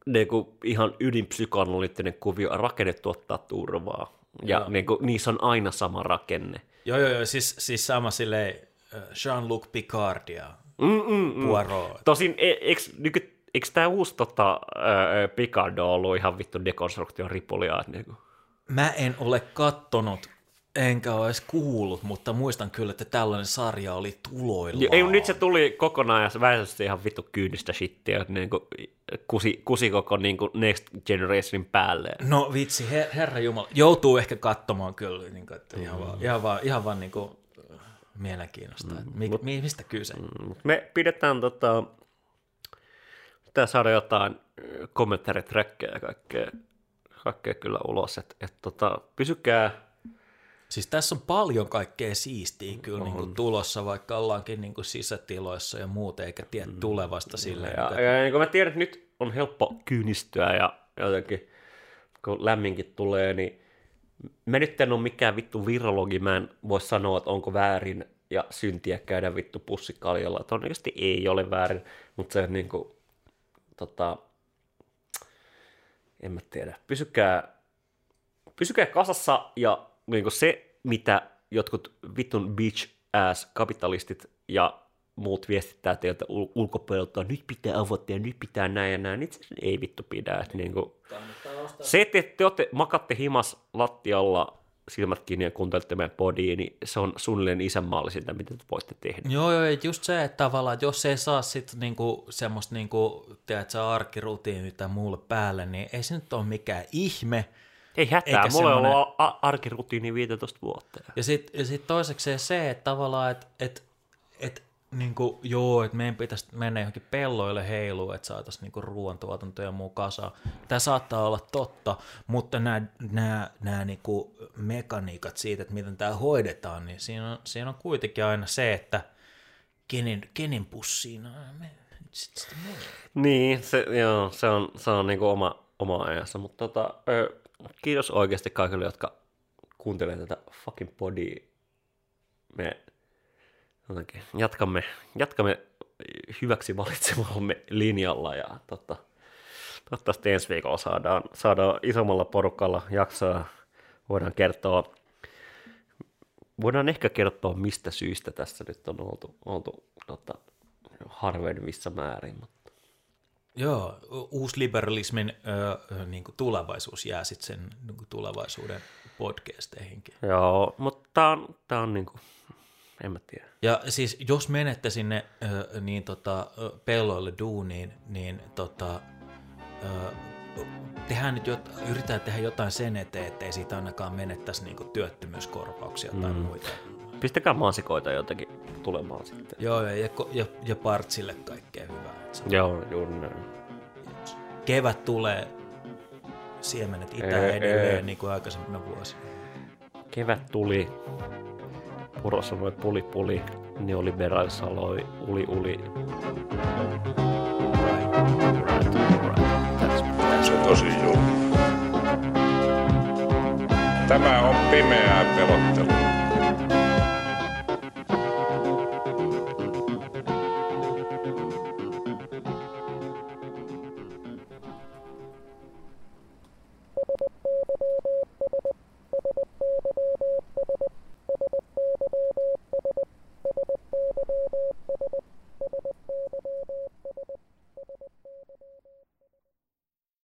S4: niin kuin ihan ydinpsykoanalyyttinen kuvio rakennet tuottaa turvaa. Ja niin kuin, niissä on aina sama rakenne.
S5: Joo, joo, joo. Siis, siis sama silleen Jean-Luc Picard ja mm, mm, mm. Poirot.
S4: Tosin, e, eikö, nyky, eikö tämä uusi tota, ää, Picard ole ollut ihan vittu dekonstruktion ripulia? Niin kuin?
S5: Mä en ole kattonut Enkä ole edes kuullut, mutta muistan kyllä, että tällainen sarja oli tuloilla.
S4: Ei, nyt se tuli kokonaan ja väisesti ihan vittu kyynistä shittiä, niin kuin kusi, kusi koko niin kuin Next Generationin päälle.
S5: No vitsi, her, herra Jumala, joutuu ehkä katsomaan kyllä, niin kuin, että ihan, mm. vaan, ihan vaan, ihan vaan niin kuin, mielenkiinnosta, mm. mi, mut, mistä kyse. Mm,
S4: me pidetään tota, pitää saada jotain kommentaariträkkejä ja kaikkea, kaikkea kyllä ulos, että et, tota, pysykää
S5: Siis tässä on paljon kaikkea siistiä kyllä niin kuin tulossa, vaikka ollaankin niin kuin sisätiloissa ja muuta, eikä tiedä mm. tulevasta silleen.
S4: Ja, ja, ja niin kuin mä tiedän, että nyt on helppo kyynistyä ja jotenkin, kun lämminkin tulee, niin mä nyt en ole mikään vittu virologi, mä en voi sanoa, että onko väärin ja syntiä käydä vittu pussikaljalla. Todennäköisesti ei ole väärin, mutta se niin kuin, tota, en mä tiedä, pysykää, pysykää kasassa ja niin kuin se, mitä jotkut vittun bitch ass kapitalistit ja muut viestittää teiltä ul- ulkopuolelta, nyt pitää avata ja nyt pitää näin ja näin, niin se ei vittu pidä. Että niin kuin, se, että te, olette, makatte himas lattialla silmät kiinni ja kuuntelette meidän podiin, niin se on suunnilleen isänmaallisinta, mitä te voitte tehdä.
S5: Joo, joo, just se, että tavallaan, että jos ei saa sitten niinku, semmoista, niinku, tiedätkö, arkirutiini tai muulle päälle, niin ei se nyt ole mikään ihme,
S4: ei hätää, mulla semmoinen... on ollut arkirutiini 15 vuotta.
S5: Ja sitten sit toiseksi se, että tavallaan, että et, et, niin kuin, joo, että meidän pitäisi mennä johonkin pelloille heiluun, että saataisiin niin ruoantuotanto ja muu kasa. Tämä saattaa olla totta, mutta nämä, nämä, nämä niin kuin mekaniikat siitä, että miten tämä hoidetaan, niin siinä on, siinä on kuitenkin aina se, että kenen, kenen pussiin me, sit, sit
S4: Niin, se, joo, se on, se on niin kuin oma, oma ajansa, mutta tota, ö, kiitos oikeasti kaikille, jotka kuuntelee tätä fucking podia. Me jotenkin jatkamme, jatkamme hyväksi valitsemallamme linjalla ja tota, toivottavasti ensi viikolla saadaan, saadaan isommalla porukalla jaksoa. Voidaan kertoa, voidaan ehkä kertoa, mistä syystä tässä nyt on oltu, oltu tota, harvemmissa määrin. Mutta.
S5: Joo, uusliberalismin ö, niin kuin tulevaisuus jää sitten sen niin kuin tulevaisuuden podcasteihinkin.
S4: Joo, mutta tämä on, tää on niin kuin, en mä tiedä.
S5: Ja siis jos menette sinne ö, niin tota, pelloille duuniin, niin tota, tehdään nyt jot, yritetään tehdä jotain sen eteen, ettei siitä ainakaan menettäisi niin työttömyyskorvauksia tai mm. muita.
S4: Pistäkää mansikoita jotenkin tulemaan sitten.
S5: Joo, ja, ja, ja partsille kaikkea hyvää. Se on-
S4: Joo, juuri näin.
S5: Kevät tulee, siemenet itää
S4: Ei,
S5: edelleen
S4: ei.
S5: niin kuin aikaisempina vuosina.
S4: Kevät tuli, Puro sanoi puli puli, neoliberaali sanoi uli uli. Right, right, that's, that's
S3: Se tosi julma. Tämä on pimeää pelottelua.